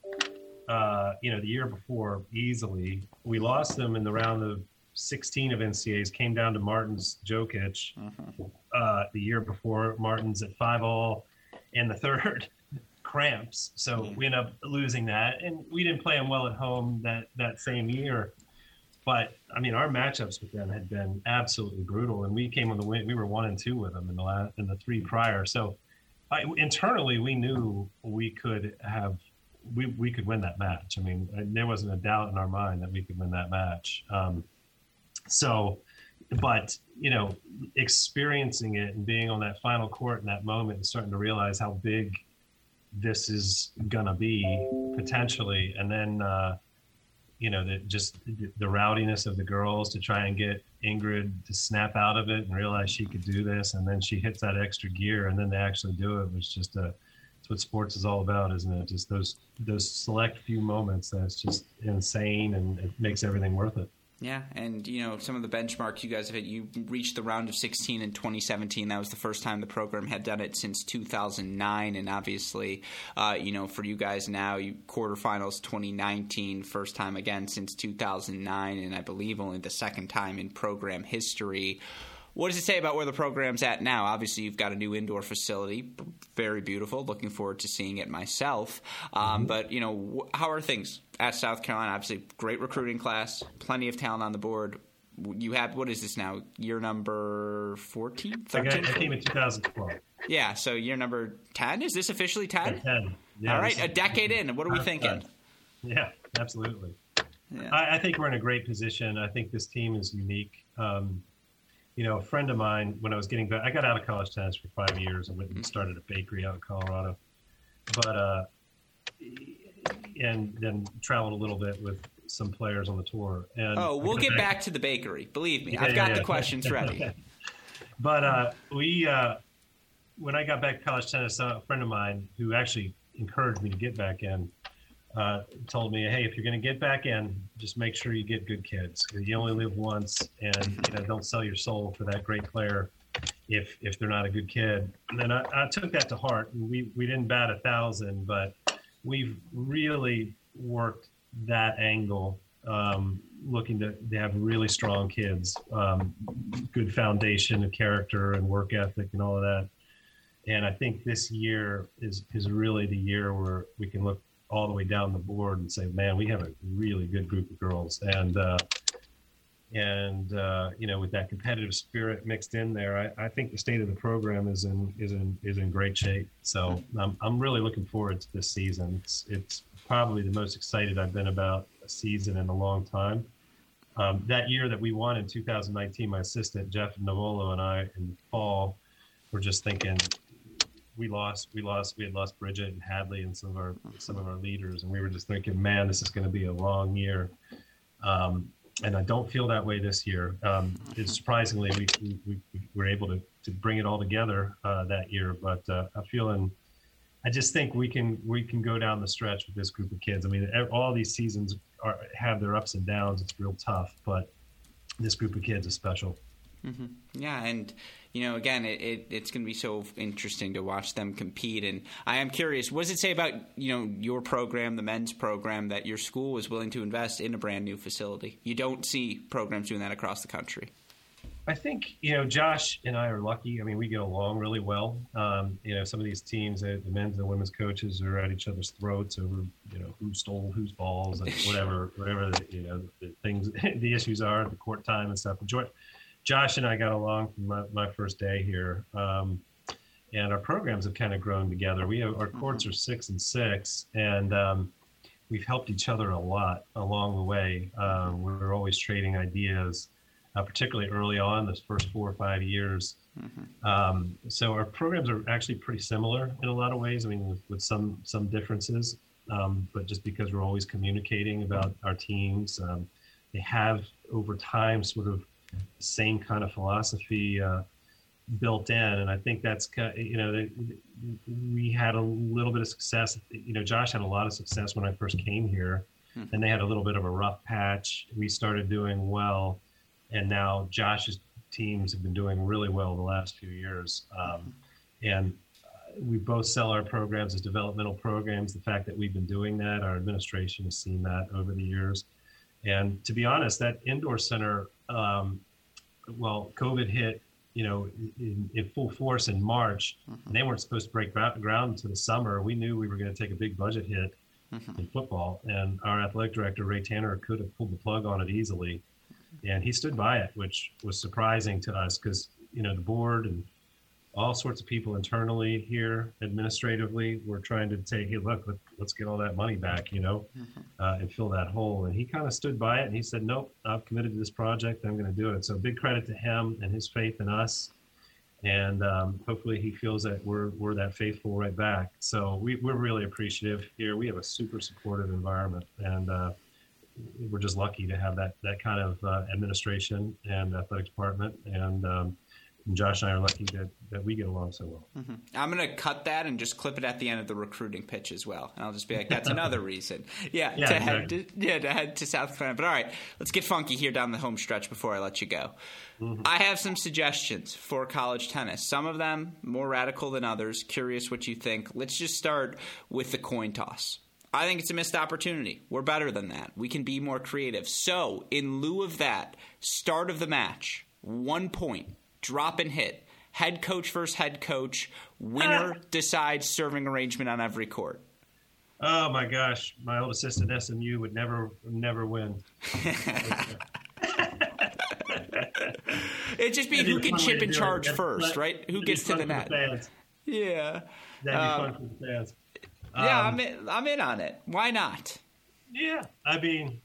uh, you know, the year before easily. We lost them in the round of 16 of NCAs. Came down to Martins Jokic Mm-hmm. uh, the year before. Martins at five all, and the third [LAUGHS] cramps. So we end up losing that, and we didn't play them well at home that that same year. But I mean, our matchups with them had been absolutely brutal, and we came on the win. We were one and two with them in the last in the three prior. So I, internally, we knew we could have we we could win that match. I mean, there wasn't a doubt in our mind that we could win that match. Um, so, but you know, experiencing it and being on that final court in that moment and starting to realize how big this is gonna be potentially, and then. Uh, you know, the, just the rowdiness of the girls to try and get Ingrid to snap out of it and realize she could do this. And then she hits that extra gear and then they actually do it was just a, it's what sports is all about, isn't it? Just those, those select few moments that's just insane and it makes everything worth it. Yeah, and you know some of the benchmarks you guys have hit. You reached the round of 16 in 2017. That was the first time the program had done it since 2009, and obviously, uh, you know, for you guys now, you quarterfinals 2019, first time again since 2009, and I believe only the second time in program history. What does it say about where the program's at now? Obviously, you've got a new indoor facility, very beautiful. Looking forward to seeing it myself. Um, mm-hmm. But you know, how are things at South Carolina? Obviously, great recruiting class, plenty of talent on the board. You have what is this now? Year number 14? 13? I, came in 2012. Yeah, so year number 10. Is this officially 10? 10. Yeah, All right, a decade in. What are we thinking? Yeah, absolutely. Yeah. I, I, think we're in a great position. I think this team is unique. Um, you know, a friend of mine, when I was getting back, I got out of college tennis for five years. I went and mm-hmm. started a bakery out in Colorado, but uh, and then traveled a little bit with some players on the tour. And oh, we'll get back, back to the bakery. Believe me, yeah, I've got yeah, the questions ready. [LAUGHS] but uh, we, uh, when I got back to college tennis, a friend of mine who actually encouraged me to get back in uh, told me, "Hey, if you're going to get back in, just make sure you get good kids. You only live once, and you know, don't sell your soul for that great player if if they're not a good kid." And I, I took that to heart. We we didn't bat a thousand, but we've really worked that angle, um, looking to, to, have really strong kids, um, good foundation of character and work ethic and all of that. And I think this year is is really the year where we can look all the way down the board and say, man, we have a really good group of girls. And, uh, and uh, you know, with that competitive spirit mixed in there, I, I, think the state of the program is in is in is in great shape. So I'm I'm really looking forward to this season. It's it's probably the most excited I've been about a season in a long time. Um, that year that we won in 2019, my assistant Jeff Navolo and I in fall were just thinking, we lost we lost we had lost Bridget and Hadley and some of our some of our leaders. And we were just thinking man this is going to be a long year. Um, and I don't feel that way this year. Um, surprisingly we, we, we, were able to, to bring it all together uh, that year. But uh, I'm feeling I just think we can we can go down the stretch with this group of kids. I mean all these seasons are, have their ups and downs. It's real tough but this group of kids is special. Mm-hmm. yeah and you know, again, it, it it's going to be so interesting to watch them compete. And I am curious, what does it say about you know your program, the men's program, that your school was willing to invest in a brand new facility? You don't see programs doing that across the country. I think you know Josh and I are lucky. I mean, we get along really well. Um, you know, some of these teams, the men's and the women's coaches, are at each other's throats over you know who stole whose balls and whatever, whatever the, you know the things, [LAUGHS] the issues are, the court time and stuff. But Josh and I got along from my, my first day here. Um, and our programs have kind of grown together. We have our courts are six and six, and um, we've helped each other a lot along the way. Um, we're always trading ideas, uh, particularly early on, this first four or five years. Mm-hmm. Um, so our programs are actually pretty similar in a lot of ways. I mean, with, with some some differences, um, but just because we're always communicating about our teams, um, they have over time sort of same kind of philosophy uh, built in, and I think that's you know we had a little bit of success. You know, Josh had a lot of success when I first came here, hmm. and they had a little bit of a rough patch. We started doing well, and now Josh's teams have been doing really well the last few years, um, and uh, we both sell our programs as developmental programs. The fact that we've been doing that, our administration has seen that over the years. And to be honest, that indoor center, um, well, COVID hit, you know, in, in full force in March. Mm-hmm. they weren't supposed to break ground until the summer. We knew we were going to take a big budget hit mm-hmm. in football, and our athletic director Ray Tanner could have pulled the plug on it easily, and he stood by it, which was surprising to us because you know the board and all sorts of people internally here, administratively, were trying to say, hey, look, let, us get all that money back, you know, mm-hmm. uh, and fill that hole. And he kind of stood by it and he said, nope, I've committed to this project. I'm going to do it. So big credit to him and his faith in us. And um, hopefully he feels that we're, we're that faithful right back. So we, we're really appreciative here. We have a super supportive environment and uh, we're just lucky to have that, that kind of uh, administration and athletic department. And, um, and Josh and I are lucky that, that we get along so well. Mm-hmm. I'm going to cut that and just clip it at the end of the recruiting pitch as well. And I'll just be like, that's another [LAUGHS] reason. Yeah, yeah, to exactly. head to, yeah, to head to South Carolina. But all right, let's get funky here down the home stretch before I let you go. Mm-hmm. I have some suggestions for college tennis. Some of them more radical than others. Curious what you think. Let's just start with the coin toss. I think it's a missed opportunity. We're better than that. We can be more creative. So, in lieu of that, start of the match, one point drop and hit. Head coach versus head coach. Winner ah. decides serving arrangement on every court. Oh my gosh, my old assistant SMU would never, never win. [LAUGHS] It'd just be who can chip and charge first, right? Who gets to the net? Yeah. That'd be um, fun for the fans. yeah, um, I'm in, I'm in on it. Why not? Yeah, I mean,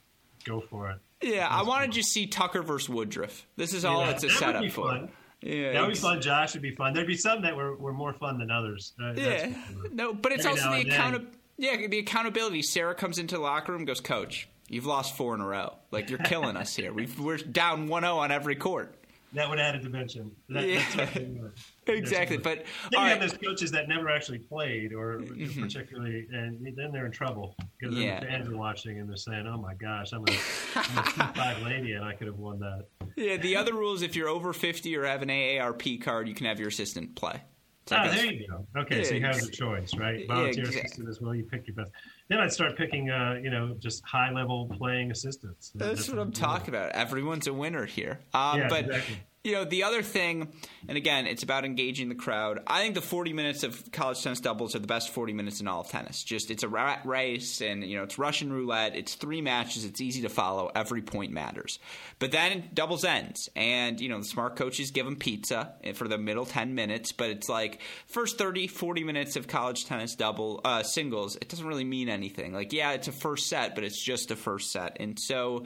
go for it. Yeah, I wanted to see Tucker versus Woodruff. This is all yeah, it's a setup for. Fun. Yeah, that would be fun. Josh would be fun. There'd be some that were, were more fun than others. Uh, yeah, no, but it's Every also the accountability. Yeah, the accountability. Sarah comes into the locker room, goes, "Coach, you've lost four in a row. Like you're killing us here. we are down 1-0 on every court." that would add a dimension. That, yeah. Exactly. But then you have those coaches that never actually played, or mm-hmm. particularly, and then they're in trouble because yeah. the fans are watching and they're saying, "Oh my gosh, I'm a, I'm a five [LAUGHS] lady, and I could have won that." Yeah. The other rule is if you're over fifty or have an AARP card, you can have your assistant play. So ah, there you go. Okay, yeah, so you have the choice, right? Volunteer yeah, exactly. assistant as well. You pick your best. Then I'd start picking, uh, you know, just high level playing assistants. That's, what I'm talking about. Everyone's a winner here. Um, yeah, but exactly you know, the other thing, and again, it's about engaging the crowd. I think the 40 minutes of college tennis doubles are the best 40 minutes in all of tennis. Just it's a rat race, and you know, it's Russian roulette. It's three matches. It's easy to follow. Every point matters. But then doubles ends, and you know, the smart coaches give them pizza for the middle 10 minutes. But it's like first 30, 40 minutes of college tennis double uh, singles. It doesn't really mean anything. Like, yeah, it's a first set, but it's just a first set, and so.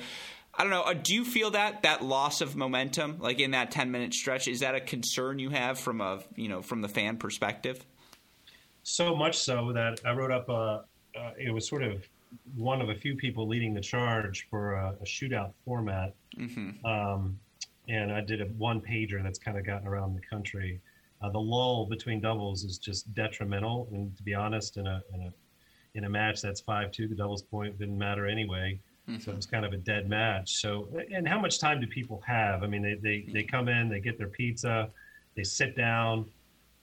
I don't know. Uh, do you feel that that loss of momentum, like in that ten minute stretch, is that a concern you have from a you know from the fan perspective? So much so that I wrote up a. Uh, it was sort of one of a few people leading the charge for a, a shootout format, mm-hmm. um, and I did a one pager that's kind of gotten around the country. Uh, the lull between doubles is just detrimental, and to be honest, in a in a in a match that's five two, the doubles point didn't matter anyway. Mm-hmm. So it's kind of a dead match. So, and how much time do people have? I mean, they, they, they come in, they get their pizza, they sit down,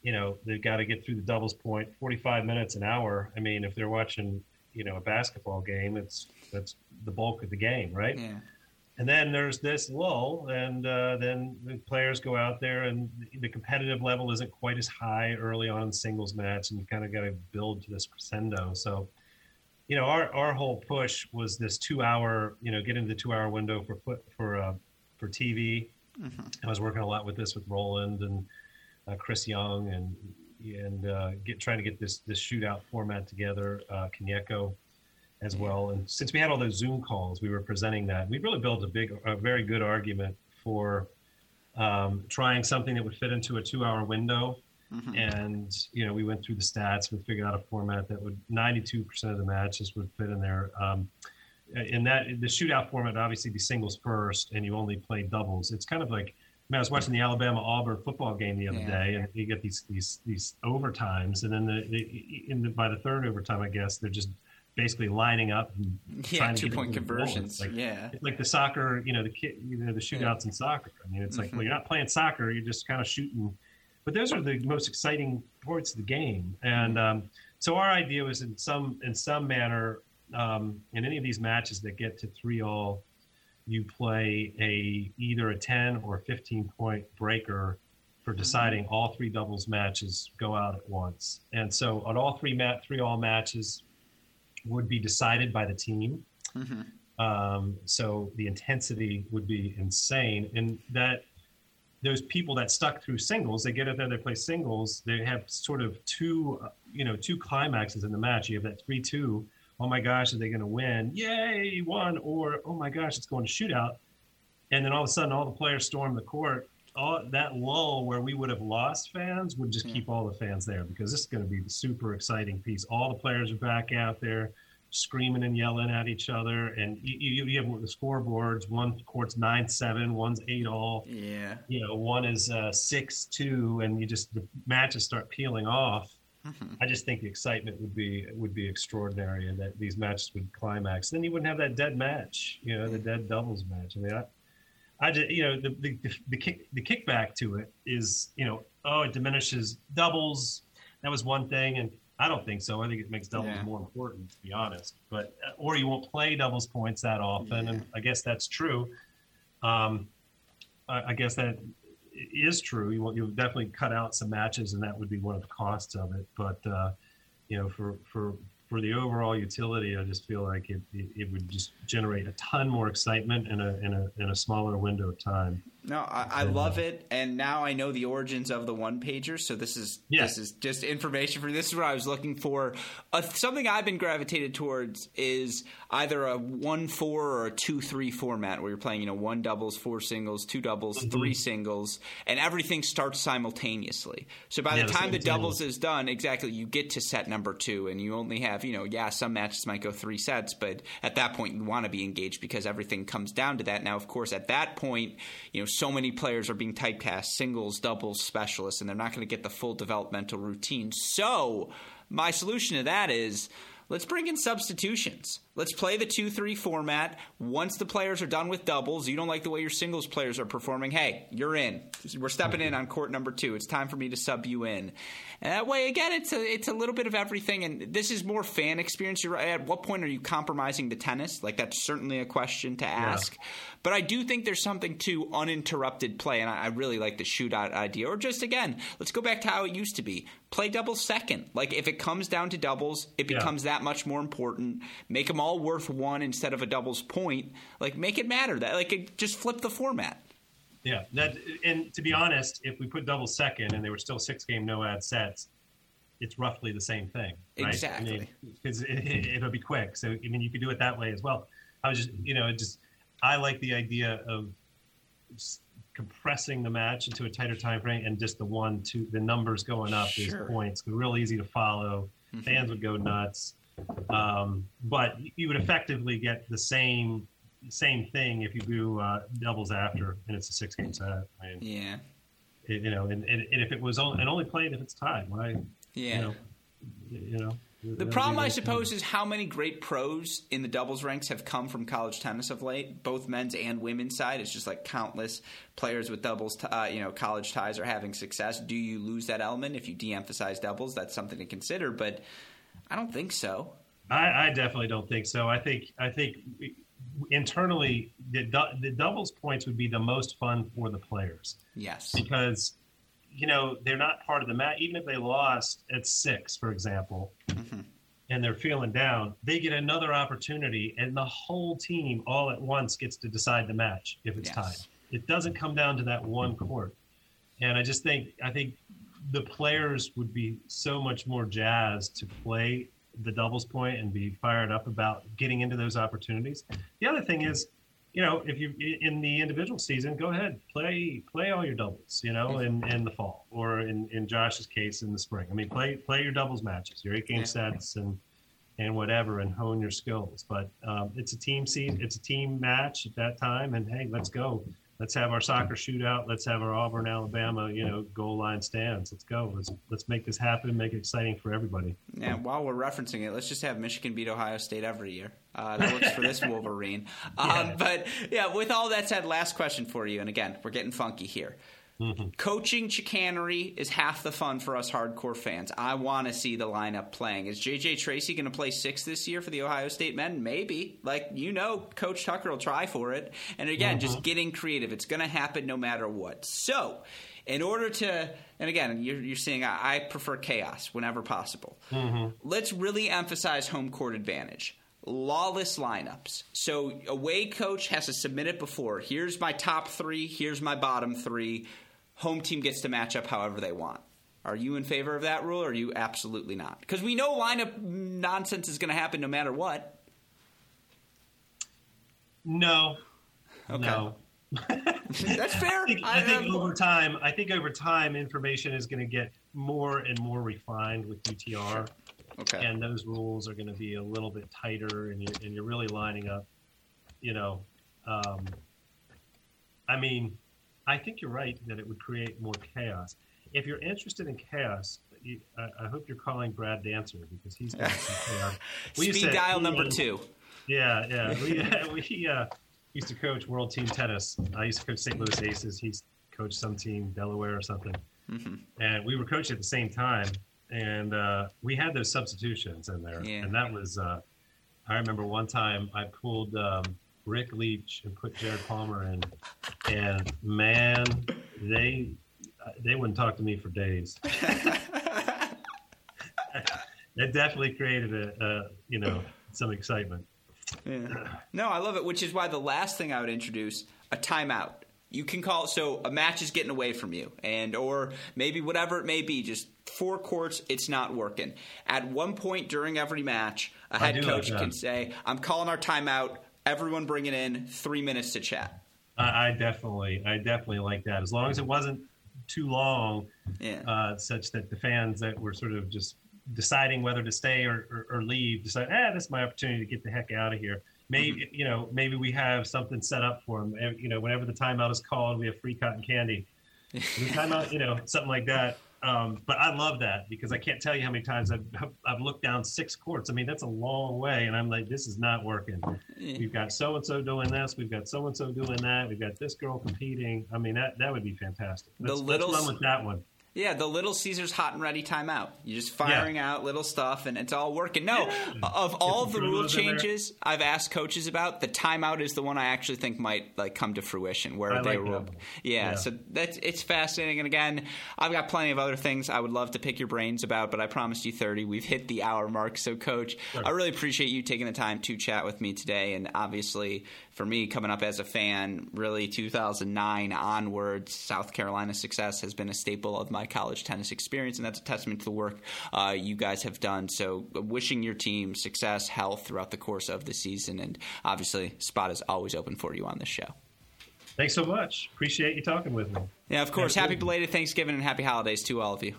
you know, they've got to get through the doubles point, 45 minutes, an hour. I mean, if they're watching, you know, a basketball game, it's, that's the bulk of the game, right? Yeah. And then there's this lull, and uh, then the players go out there, and the competitive level isn't quite as high early on in singles match, and you kind of got to build to this crescendo. So, you know, our, our whole push was this two hour, you know, get into the two hour window for for uh, for TV. Mm-hmm. I was working a lot with this with Roland and uh, Chris Young and and uh, get trying to get this this shootout format together. Uh, as well. And since we had all those Zoom calls, we were presenting that. We really built a big, a very good argument for um, trying something that would fit into a two hour window Mm-hmm. And you know, we went through the stats. We figured out a format that would 92% of the matches would fit in there. Um, in that, the shootout format obviously be singles first, and you only play doubles. It's kind of like I, mean, I was watching the Alabama Auburn football game the other yeah. day, and you get these these these overtimes, and then the, the in the, by the third overtime, I guess they're just basically lining up and [LAUGHS] yeah, trying two point conversions. Like, yeah, it's like the soccer, you know, the kid, you know, the shootouts yeah. in soccer. I mean, it's like mm-hmm. well, you're not playing soccer; you're just kind of shooting but those are the most exciting parts of the game. And um, so our idea was in some in some manner um, in any of these matches that get to three all, you play a either a 10 or 15 point breaker for mm-hmm. deciding all three doubles matches go out at once. And so on all three mat three all matches would be decided by the team. Mm-hmm. Um, so the intensity would be insane, and that those people that stuck through singles, they get up there, they play singles. They have sort of two, uh, you know, two climaxes in the match. You have that three-two. Oh my gosh, are they going to win? Yay, won! Or oh my gosh, it's going to shootout. And then all of a sudden, all the players storm the court. All that lull where we would have lost fans would just keep all the fans there because this is going to be the super exciting piece. All the players are back out there screaming and yelling at each other. And you, you, have the scoreboards. One court's nine seven, one's eight all. Yeah. You know, one is uh, six two, and you just the matches start peeling off. Mm-hmm. I just think the excitement would be would be extraordinary, and that these matches would climax. Then you wouldn't have that dead match, you know, the dead doubles match. I mean, I, I just, you know, the, the the kick the kickback to it is, you know, oh, it diminishes doubles. That was one thing, and I don't think so. I think it makes doubles yeah. more important, to be honest. But uh, or you won't play doubles points that often, yeah. and I guess that's true. Um, I, I, guess that is true. You will you'll definitely cut out some matches, and that would be one of the costs of it. But uh, you know, for for for the overall utility, I just feel like it, it, it, would just generate a ton more excitement in a, in a, in a smaller window of time. No, I, I love it, and now I know the origins of the one pager. So this is yeah. this is just information for this is what I was looking for. Uh, something I've been gravitated towards is either a one four or a two three format where you're playing you know one doubles, four singles, two doubles, mm-hmm. three singles, and everything starts simultaneously. So by yeah, the time the doubles is done, exactly you get to set number two, and you only have you know yeah some matches might go three sets, but at that point you want to be engaged because everything comes down to that. Now of course at that point you know so many players are being typecast singles, doubles, specialists, and they're not going to get the full developmental routine. So, my solution to that is let's bring in substitutions. Let's play the 2 3 format. Once the players are done with doubles, you don't like the way your singles players are performing, hey, you're in. We're stepping in on court number two. It's time for me to sub you in. And that way, again, it's a, it's a little bit of everything. And this is more fan experience. You're right. At what point are you compromising the tennis? Like, that's certainly a question to ask. Yeah. But I do think there's something to uninterrupted play. And I, I really like the shootout idea. Or just, again, let's go back to how it used to be play doubles second. Like, if it comes down to doubles, it becomes yeah. that much more important. Make them all worth one instead of a doubles point. Like make it matter. That like just flip the format. Yeah, that and to be honest, if we put doubles second and they were still six game no ad sets, it's roughly the same thing. Right? Exactly. Because I mean, it, will it, be quick. So I mean, you could do it that way as well. I was just you know just I like the idea of compressing the match into a tighter time frame and just the one two the numbers going up sure. is points real easy to follow mm-hmm. fans would go nuts um, but you would effectively get the same same thing if you do uh, doubles after, and it's a six game set. I mean, yeah. It, you know, and, and, and, if it was only, and only played if it's tied, why? Yeah. You know, you know the problem, I suppose, is how many great pros in the doubles ranks have come from college tennis of late, both men's and women's side. It's just like countless players with doubles, t- uh, you know, college ties are having success. Do you lose that element if you de-emphasize doubles? That's something to consider, but I don't think so. I, I definitely don't think so. I think I think internally the, the doubles points would be the most fun for the players. Yes, because you know they're not part of the match. Even if they lost at six, for example, mm-hmm. and they're feeling down, they get another opportunity, and the whole team all at once gets to decide the match if it's yes. tied. It doesn't come down to that one court, and I just think I think the players would be so much more jazzed to play the doubles point and be fired up about getting into those opportunities. The other thing is, you know, if you in the individual season, go ahead play play all your doubles, you know, in, in the fall or in, in Josh's case in the spring. I mean, play play your doubles matches, your eight game sets, and and whatever, and hone your skills. But um, it's a team season, it's a team match at that time, and hey, let's go let's have our soccer shootout. Let's have our Auburn, Alabama, you know, goal line stands. Let's go. Let's let's make this happen. Make it exciting for everybody. Yeah. While we're referencing it, let's just have Michigan beat Ohio State every year. Uh, that works for this [LAUGHS] Wolverine. Um, yeah. But yeah, with all that said, last question for you. And again, we're getting funky here. Mm-hmm. Coaching chicanery is half the fun for us hardcore fans. I want to see the lineup playing. Is JJ Tracy going to play six this year for the Ohio State men? Maybe. Like, you know, Coach Tucker will try for it. And again, mm-hmm. just getting creative. It's going to happen no matter what. So, in order to, and again, you're, you're seeing I, I, prefer chaos whenever possible. Mm-hmm. Let's really emphasize home court advantage lawless lineups. So away coach has to submit it before. Here's my top three. Here's my bottom three home team gets to match up however they want. Are you in favor of that rule or are you absolutely not? Because we know lineup nonsense is going to happen no matter what. No. Okay. No. [LAUGHS] That's fair. [LAUGHS] I think, I, I think over time, I think over time, information is going to get more and more refined with UTR. Okay. And those rules are going to be a little bit tighter, and you're, and you're really lining up. You know, um, I mean, I think you're right that it would create more chaos. If you're interested in chaos, you, I, I, hope you're calling Brad Dancer because he's got some [LAUGHS] chaos. We Speed dial number two. Yeah, [LAUGHS] yeah. We, we uh, used to coach World Team Tennis. I used to coach St. Louis Aces. He's coached some team, Delaware or something. Mm-hmm. And we were coaching at the same time. And uh, we had those substitutions in there. Yeah. And that was, uh, I remember one time I pulled um, Rick Leach and put Jared Palmer in, and man, they they wouldn't talk to me for days. [LAUGHS] it definitely created a, a, you know some excitement. Yeah. No, I love it. Which is why the last thing I would introduce a timeout. You can call it so a match is getting away from you, and or maybe whatever it may be, just four courts, it's not working. At one point during every match, a head coach like can say, "I'm calling our timeout everyone bring it in, three minutes to chat. I, I definitely, I definitely like that. As long as it wasn't too long, yeah. uh, such that the fans that were sort of just deciding whether to stay or, or, or, leave decide, ah, this is my opportunity to get the heck out of here. Maybe mm-hmm. you know, maybe we have something set up for them. You know, whenever the timeout is called, we have free cotton candy. [LAUGHS] timeout, you know, something like that. Um, but I love that because I can't tell you how many times I've, I've looked down six courts. I mean, that's a long way. And I'm like, this is not working. We've got so and so doing this. We've got so and so doing that. We've got this girl competing. I mean, that, that would be fantastic. Let's, the little, let's run with that one. Yeah, the Little Caesars hot and ready timeout. You're just firing yeah. out little stuff, and it's all working. No, yeah. of all the rule changes I've asked coaches about, the timeout is the one I actually think might like come to fruition. Where I they like were, yeah, yeah, So that's it's fascinating. And again, I've got plenty of other things I would love to pick your brains about, but I promised you 30. We've hit the hour mark. So, Coach. I really appreciate you taking the time to chat with me today, and obviously for me, coming up as a fan, really 2009 onwards, South Carolina success has been a staple of my college tennis experience, and that's a testament to the work uh, you guys have done. So, wishing your team success, health throughout the course of the season, and obviously, spot is always open for you on this show. Thanks so much. Appreciate you talking with me. Yeah, of course. Happy belated Thanksgiving and happy holidays to all of you.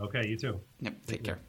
Okay, you too. Yep, take, take care. care.